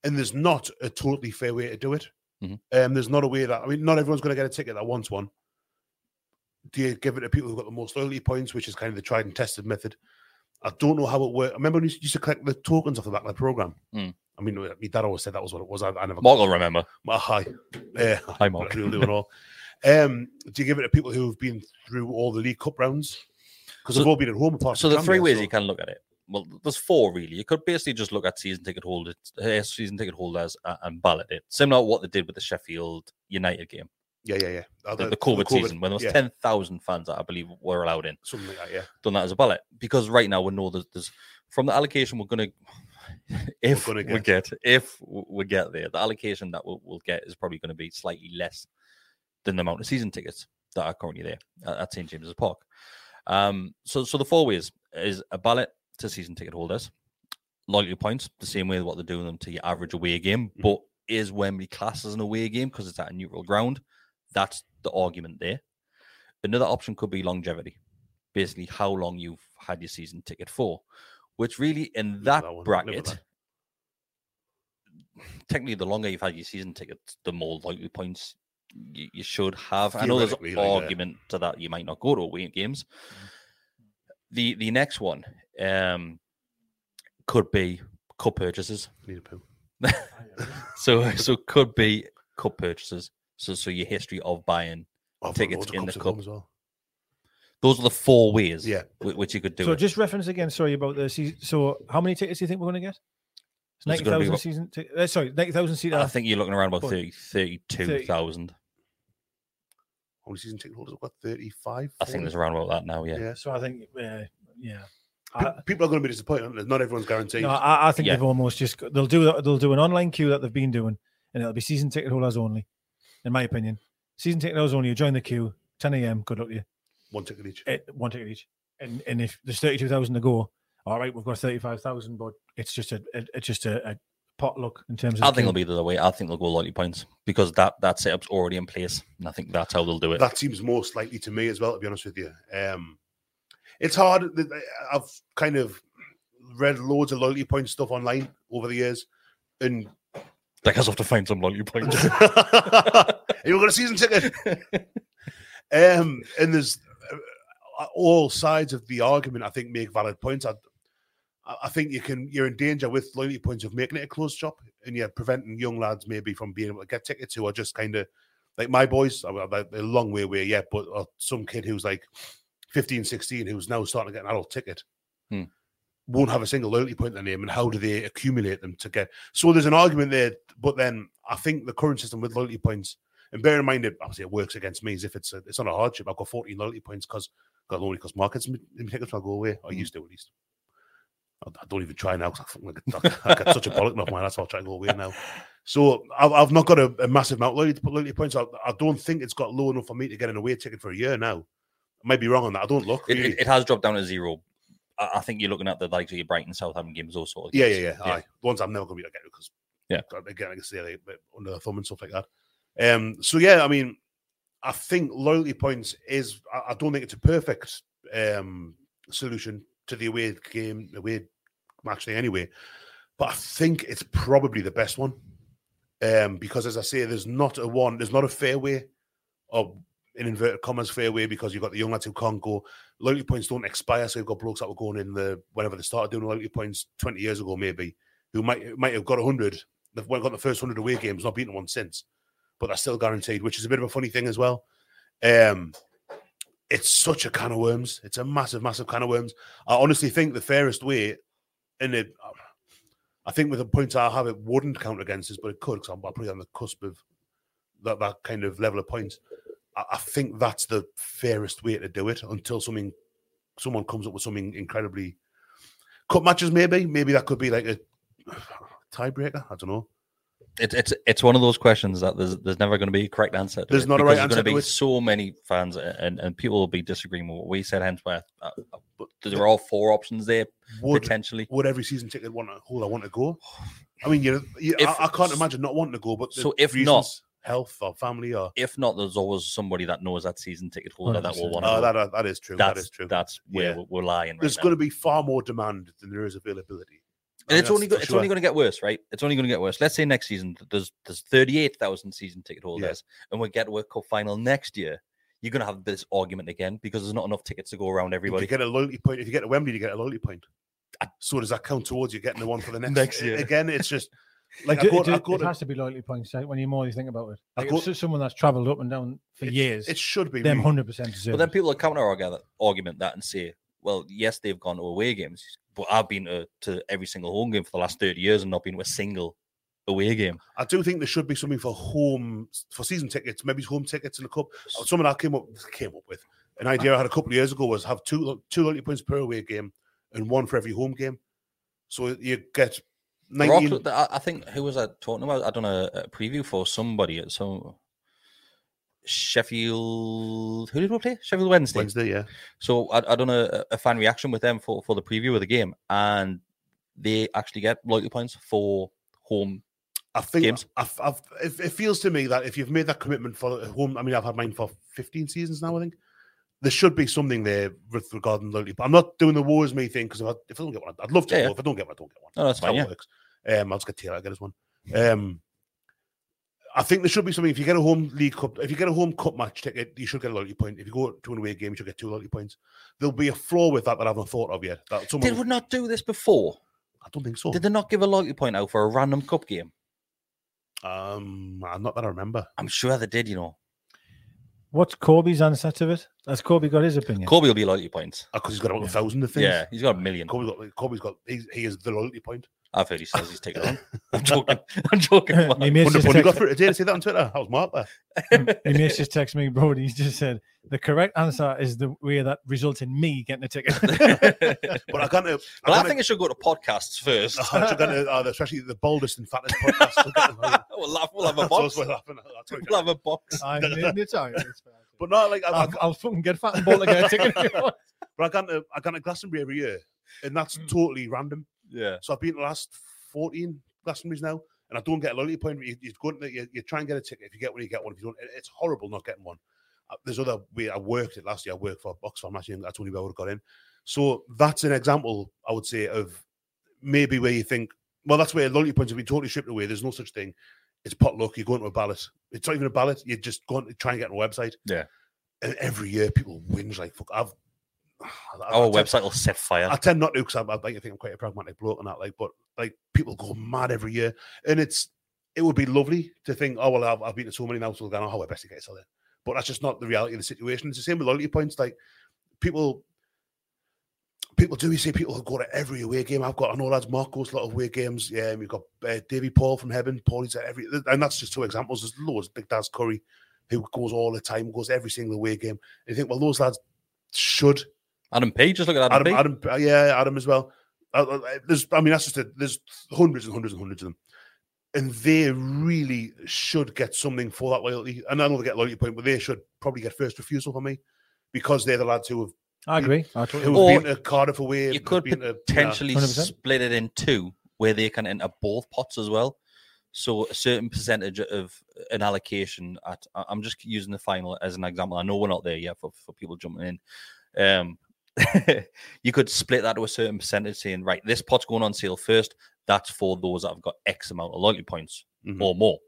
And there's not a totally fair way to do it. Mhm. Um, there's not a way that I mean, not everyone's going to get a ticket that wants one. Do you give it to people who've got the most loyalty points, which is kind of the tried and tested method? I don't know how it works. I remember when you used to collect the tokens off the back of the program. Mm. I mean, my dad always said that was what it was. I, I never Mark will remember. hi. Uh, *laughs* Hi, Mark. We'll do it all. Um, do you give it to people who've been through all the League Cup rounds? Because So- they've all been at home apart So the three ways so- you can look at it. Well, there's four really. You could basically just look at season ticket holders, uh, season ticket holders, uh, and ballot it, similar to what they did with the Sheffield United game, Yeah, yeah, yeah. Uh, the, the COVID, season, when there was yeah, ten thousand fans that I believe were allowed in. something like that. Yeah, Done that as a ballot because right now we know that there's from the allocation we're going *laughs* to if gonna we get if we get there, the allocation that we'll, we'll get is probably going to be slightly less than the amount of season tickets that are currently there at, at St James's Park. Um, so so the four ways is a ballot to season ticket holders, loyalty points, the same way what they're doing them to your average away game, Mm-hmm. but is Wembley classed as an away game because it's at a neutral ground? That's the argument there. Another option could be longevity, basically how long you've had your season ticket for, which really in that, that one, live with bracket, that. *sniffs* technically the longer you've had your season ticket, the more loyalty points you, you should have. I know there's like, yeah. argument to that you might not go to away games. Mm-hmm. The the next one um, could be cup purchases. Need a poo. *laughs* So so could be cup purchases. So so your history of buying I've tickets in the cups cup. as well. Those are the four ways Yeah. whi- which you could do So it. just reference again. Sorry about the season. So how many tickets do you think we're going to get? It's There's ninety gonna be thousand about- season. T- uh, sorry, ninety thousand seater. I think you're looking around about But- 30, 32,000. How many season ticket holders have got? 35? I think there's around about that now, yeah. Yeah. So I think, uh, yeah. Pe- I, People are going to be disappointed. aren't they? Not everyone's guaranteed. no, I, I think Yeah. they've almost just they'll do they'll do an online queue that they've been doing, and it'll be season ticket holders only, in my opinion. Season ticket holders only. You join the queue, 10 a.m. Good luck to you. One ticket each. Eh, one ticket each. And and if there's 32,000 to go, all right, we've got 35,000, but it's just a, a it's just a, a potluck in terms of. I the think it'll be the other way. I think they'll go loyalty points because that, that setup's already in place. And I think that's how they'll do it. That seems most likely to me as well, to be honest with you. Um, it's hard. I've kind of read loads of loyalty point stuff online over the years. And I guess I'll have to find some loyalty points. you've got a season ticket. *laughs* um, and there's uh, all sides of the argument, I think, make valid points. I, I think you can you're in danger with loyalty points of making it a closed shop and you're preventing young lads maybe from being able to get tickets who are just kind of like my boys, they're a long way away yet, but uh, some kid who's like 15, 16, who's now starting to get an adult ticket, Hmm. Won't have a single loyalty point in their name. And how do they accumulate them to get? So there's an argument there, but then I think the current system with loyalty points, and bear in mind that obviously it works against me, as if it's a, it's not a hardship. I've got 14 loyalty points because God only because markets tickets will go away. I hmm. used to at least. I, I don't even try now because I, get- I get such a bollock off my that's why I try to go away now. *laughs* So I've, I've not got a, a massive amount of loyalty, loyalty points. I, I don't think it's got low enough for me to get an away ticket for a year now. I might be wrong on that. I don't look. It, it, it has dropped down to zero. I, think you're looking at the likes of your Brighton Southampton games also. yeah, yeah, yeah, Aye. The ones I'm never going to be able to get because Yeah. again, I can say they under the thumb and stuff like that. Um, so yeah, I mean, I think loyalty points is. I, I don't think it's a perfect um solution to the away game, away match day anyway. But I think it's probably the best one. Um, because as I say, there's not a one, there's not a fair way or in inverted commas fair way because you've got the young lads who can't go. Loyalty points don't expire, so you've got blokes that were going in the whenever they started doing loyalty points 20 years ago, maybe, who might might have got 100. They've got the first 100 away games, not beaten one since, but they're still guaranteed, which is a bit of a funny thing as well. Um, it's such a can of worms. It's a massive, massive can of worms. I honestly think the fairest way, and it, I think with the points I have, it wouldn't count against us, but it could because I'm probably on the cusp of that, that kind of level of points. I, think that's the fairest way to do it until something, someone comes up with something incredibly cut matches. Maybe, maybe that could be like a tiebreaker. I don't know. It's it's it's one of those questions that there's there's never going to be a correct answer. There's it not a right answer There's going it. to be so many fans and, and people will be disagreeing with what we said. Hence I, there are all four options there Would potentially. would every season ticket want to hold? I want to go. I mean, you, you If- I, I can't imagine not wanting to go. But So if reasons, not- health or family or If not, there's always somebody that knows that season ticket holder that will want oh, to. that that- that is true. that's that is true. That's where Yeah. we're, we're lying. Right There's now. going to be far more demand than there is availability. and it's only go, it's sure. only going to get worse, right? It's only going to get worse. Let's say next season there's there's 38,000 season ticket holders, and we get to a cup final next year. You're going to have this argument again because there's not enough tickets to go around If everybody. you get a loyalty point, if you get a Wembley, you get a loyalty point. So does that count towards you getting the one for the *laughs* next, Next year. Again, it's just like it, I go, it- I it go has to be loyalty points right, when you more you think about it. I Like, go- if it's someone that's travelled up and down for it- years, It should be. them hundred percent deserve. But then it. people will counter argue that, argument that and say, well, yes, they've gone to away games, but I've been to, to every single home game for the last 30 years and not been to a single away game. I do think there should be something for home for season tickets, maybe home tickets in the cup. Something I came up came up with an idea I had a couple of years ago was have two two loyalty points per away game and one for every home game. So you get The Rock- I, think who was I talking about? I done a, a preview for somebody at some Sheffield. Who did we play? Sheffield Wednesday. Wednesday, yeah. So I, I done a, a fan reaction with them for, for the preview of the game, and they actually get loyalty points for home. I think Games. I've, I've, it, it feels to me that if you've made that commitment for uh, home, I mean, I've had mine for 15 seasons now, I think. There should be something there with regarding loyalty. But I'm not doing the is me thing because if I, if I don't get one, I'd love to. Yeah, yeah. If I don't get one, I don't get one. No, that's fine. Yeah. works. Um, I'll just get Taylor, I get us one. Um, I think there should be something. If you get a home league cup, if you get a home cup match ticket, you should get a loyalty point. If you go to an away game, you should get two loyalty points. There'll be a flaw with that that I haven't thought of yet. That someone, Did we not do this before? I don't think so. Did they not give a loyalty point out for a random cup game? Um, I'm not that I remember. I'm sure they did. You know, What's Corby's answer to it? Has Corby got his opinion? Corby will be loyalty points. Because ah, he's got about a thousand of things. Yeah, he's got a million. Corby's got. Corby's got. He's, he is the loyalty point. I've heard he says he's taking it on. *laughs* I'm joking. *laughs* I'm joking. man. My mate's Wonder just what he got text- for it today. Say that on Twitter. I was marked there. my mate's just texted me, bro. and He's just said the correct answer is the way that results in me getting a ticket. *laughs* But I can't. I, Well, I can't- think it should go to podcasts first. I'm gonna, uh, especially the boldest and fattest podcast. will get them. we'll, laugh, we'll have a box. what's laughing at. That's what We'll have a box. I'm in the time. It's fine. But not like I, I, I'll, I'll fucking get fat and ball to get a ticket. if you want. but I got to I got to Glastonbury every year, and that's Hmm. totally random. Yeah. So I've been to the last 14 Glastonburys now, and I don't get a loyalty point. You, you go you, you try and get a ticket. If you get one, you get one. If you don't, it- it's horrible not getting one. Uh, There's other way. I worked it last year. I worked for Oxfam year. and That's only where I would have got in. So that's an example, I would say, of maybe where you think, well, that's where loyalty points have been totally stripped away. There's no such thing. It's potluck. You're going to a ballot. It's not even a ballot. You're just go and try and get on a website. Yeah. And every year people whinge like fuck. I've *sighs* Our tend- website will set fire. I tend not to because I, I like to think I'm quite a pragmatic bloke and that. Like, but like people go mad every year, and it's it would be lovely to think, oh well, I've, I've been to so many now, so going, oh, how I best to get it there. But that's just not the reality of the situation. It's the same with loyalty points. Like people, people do. You see people who go to every away game. I've got I know lads. Mark goes a lot of away games. Yeah, we've got uh, Davy Paul from Heaven. Paulie's at every, and that's just two examples. There's loads. Big Daz Curry, who goes all the time, goes every single away game. And you think, well, those lads should Adam Page, just look at Adam, Adam, Page. Adam, uh, yeah, Adam as well. Uh, uh, there's, I mean, that's just a, there's hundreds and hundreds and hundreds of them, and they really should get something for that loyalty. And I know they get loyalty point, but they should probably get first refusal for me because they're the lads who have I agree. I totally who have been to Cardiff away. You could been potentially 100%. split it in two where they can enter both pots as well. So a certain percentage of an allocation at I- I'm just using the final as an example. I know we're not there yet for, for people jumping in. Um *laughs* you could split that to a certain percentage saying, right, this pot's going on sale first. That's for those that have got X amount of loyalty points Mhm. or more.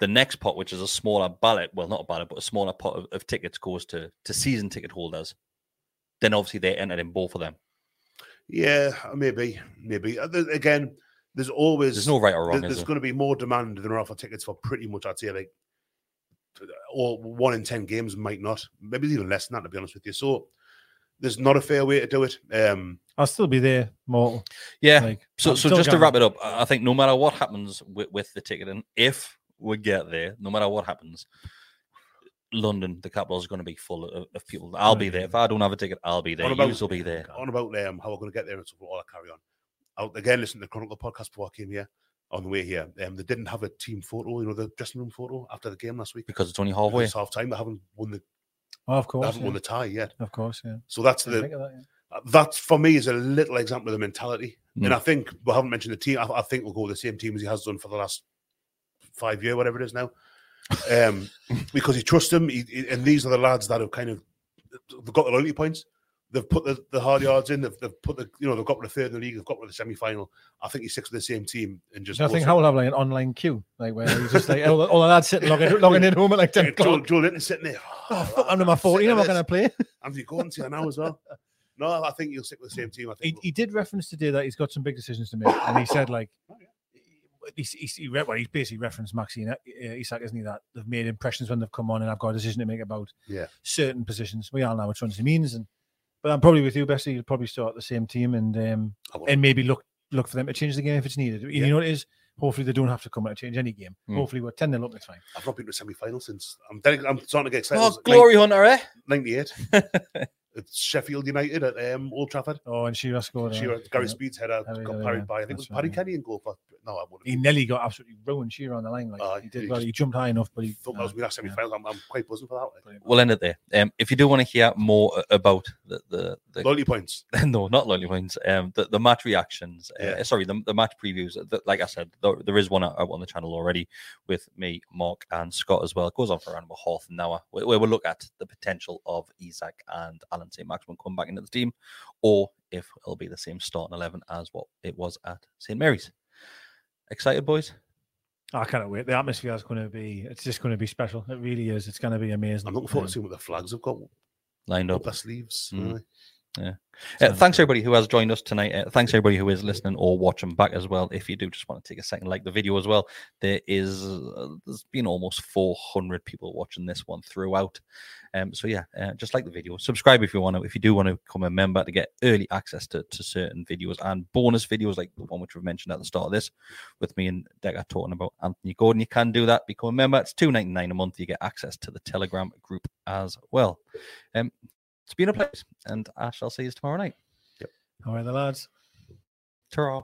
The next pot, which is a smaller ballot, well, not a ballot, but a smaller pot of, of tickets goes to to season ticket holders. Then obviously they entered in both of them. Yeah, maybe, maybe. Uh, Again, there's always There's no right or wrong, there- is there's going to be more demand than there are for tickets for pretty much. I'd say like, or one in ten games might not, maybe even less than that. To be honest with you, so there's not a fair way to do it. Um, I'll still be there, mortal. Yeah. Like, so, I'm so still just to wrap it up, I I think no matter what happens with, with the ticketing, if we get there, no matter what happens, London, the capital, is going to be full of, of people. I'll be there. If I don't have a ticket, I'll be there. on about- will be there. on about um, how we're going to get there and stuff. All I carry on. I'll again listen to the Chronicle podcast before I came here. On the way here, um, they didn't have a team photo, you know, the dressing room photo after the game last week. Because it's only Because halfway. It's half time. They haven't won the. Oh, of They course. haven't Yeah. won the tie yet. Of course, yeah. So that's the think that, yeah. that for me is a little example of the mentality. Mm. And I think we haven't mentioned the team. I, I think we'll go with the same team as he has done for the last five year, whatever it is now. Um, *laughs* because he trusts them, he, he- and these are the lads that have kind of they've got the loyalty points. They've put the, the hard yards in. They've, they've put the you know they've got to the third in the league. They've got to the semi final. I think he sticks with the same team and just. I think for- how will have like an online queue, like where he's just like all, the- all the lads sitting logging, logging in home at like ten Yeah, Joel, o'clock. Joel Linton sitting there. Oh, fuck, I'm number fourteen. I'm not going *laughs* to play. Anthony Gordon's here now as well. No, I think you'll stick with the same team. I He, think. he did reference today that he's got some big decisions to make, and he said like, *laughs* he, he, he, re- well, he basically referenced Maxine uh, Isak, isn't he? That they've made impressions when they've come on, and I've got a decision to make about Yeah. certain positions. We all know which ones he means, and but I'm probably with you, Besty. You'll probably start the same team, and um, and maybe look look for them to change the game if it's needed. Yeah. You know what it is. Hopefully they don't have to come out and change any game. Mm. Hopefully we're ten 0 up. It's fine. I've not been to a semi final since. I'm, I'm starting to get excited. Oh, It's like glory hunter, eh? 98. *laughs* at Sheffield United at um, Old Trafford. Oh, and Shearer scored. She, uh, Gary yeah. Speeds header Header, got parried yeah, by I think it was that's right, Paddy. Kenny and goal for no, I wouldn't. He nearly got absolutely ruined Shearer on the line. Like Uh, he did he well. He jumped high enough, but he thought that no, was my last semi yeah. final. I'm, I'm quite buzzing for that. Like. We'll end it there. Um, if you do want to hear more about the the, the Loyalty points. *laughs* no, not lonely points. Um, the, the match reactions. Uh, Yeah. sorry, the, the match previews. The, like I said, there, there is one out on the channel already with me, Mark, and Scott as well. It goes on for around a half an hour, where, where we'll look at the potential of Isak and Allan Saint-Maximin come back into the team, or if it'll be the same starting eleven as what it was at St Mary's. Excited, boys? I cannot wait. The atmosphere is going to be. It's just going to be special. It really is. It's going to be amazing. I'm looking forward Um, to seeing what the flags have got Lined up up. their sleeves. Mm. aye. Yeah. Uh, thanks everybody who has joined us tonight. Uh, thanks everybody who is listening or watching back as well. If you do just want to take a second, like the video as well. There is uh, there's been almost 400 people watching this one throughout. Um, so yeah, uh, just like the video, subscribe if you want to. If you do want to become a member to get early access to, to certain videos and bonus videos like the one which we mentioned at the start of this, with me and Deka talking about Anthony Gordon, you can do that. Become a member. It's 2.99 a month. You get access to the Telegram group as well. Um, it's been a pleasure, and I shall see you tomorrow night. Yep. All right, the lads. Ta-ra.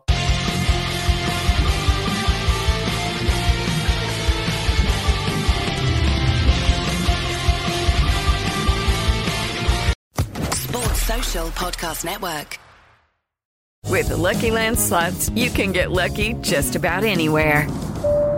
Sports Social Podcast Network. With the Lucky Land slots, you can get lucky just about anywhere.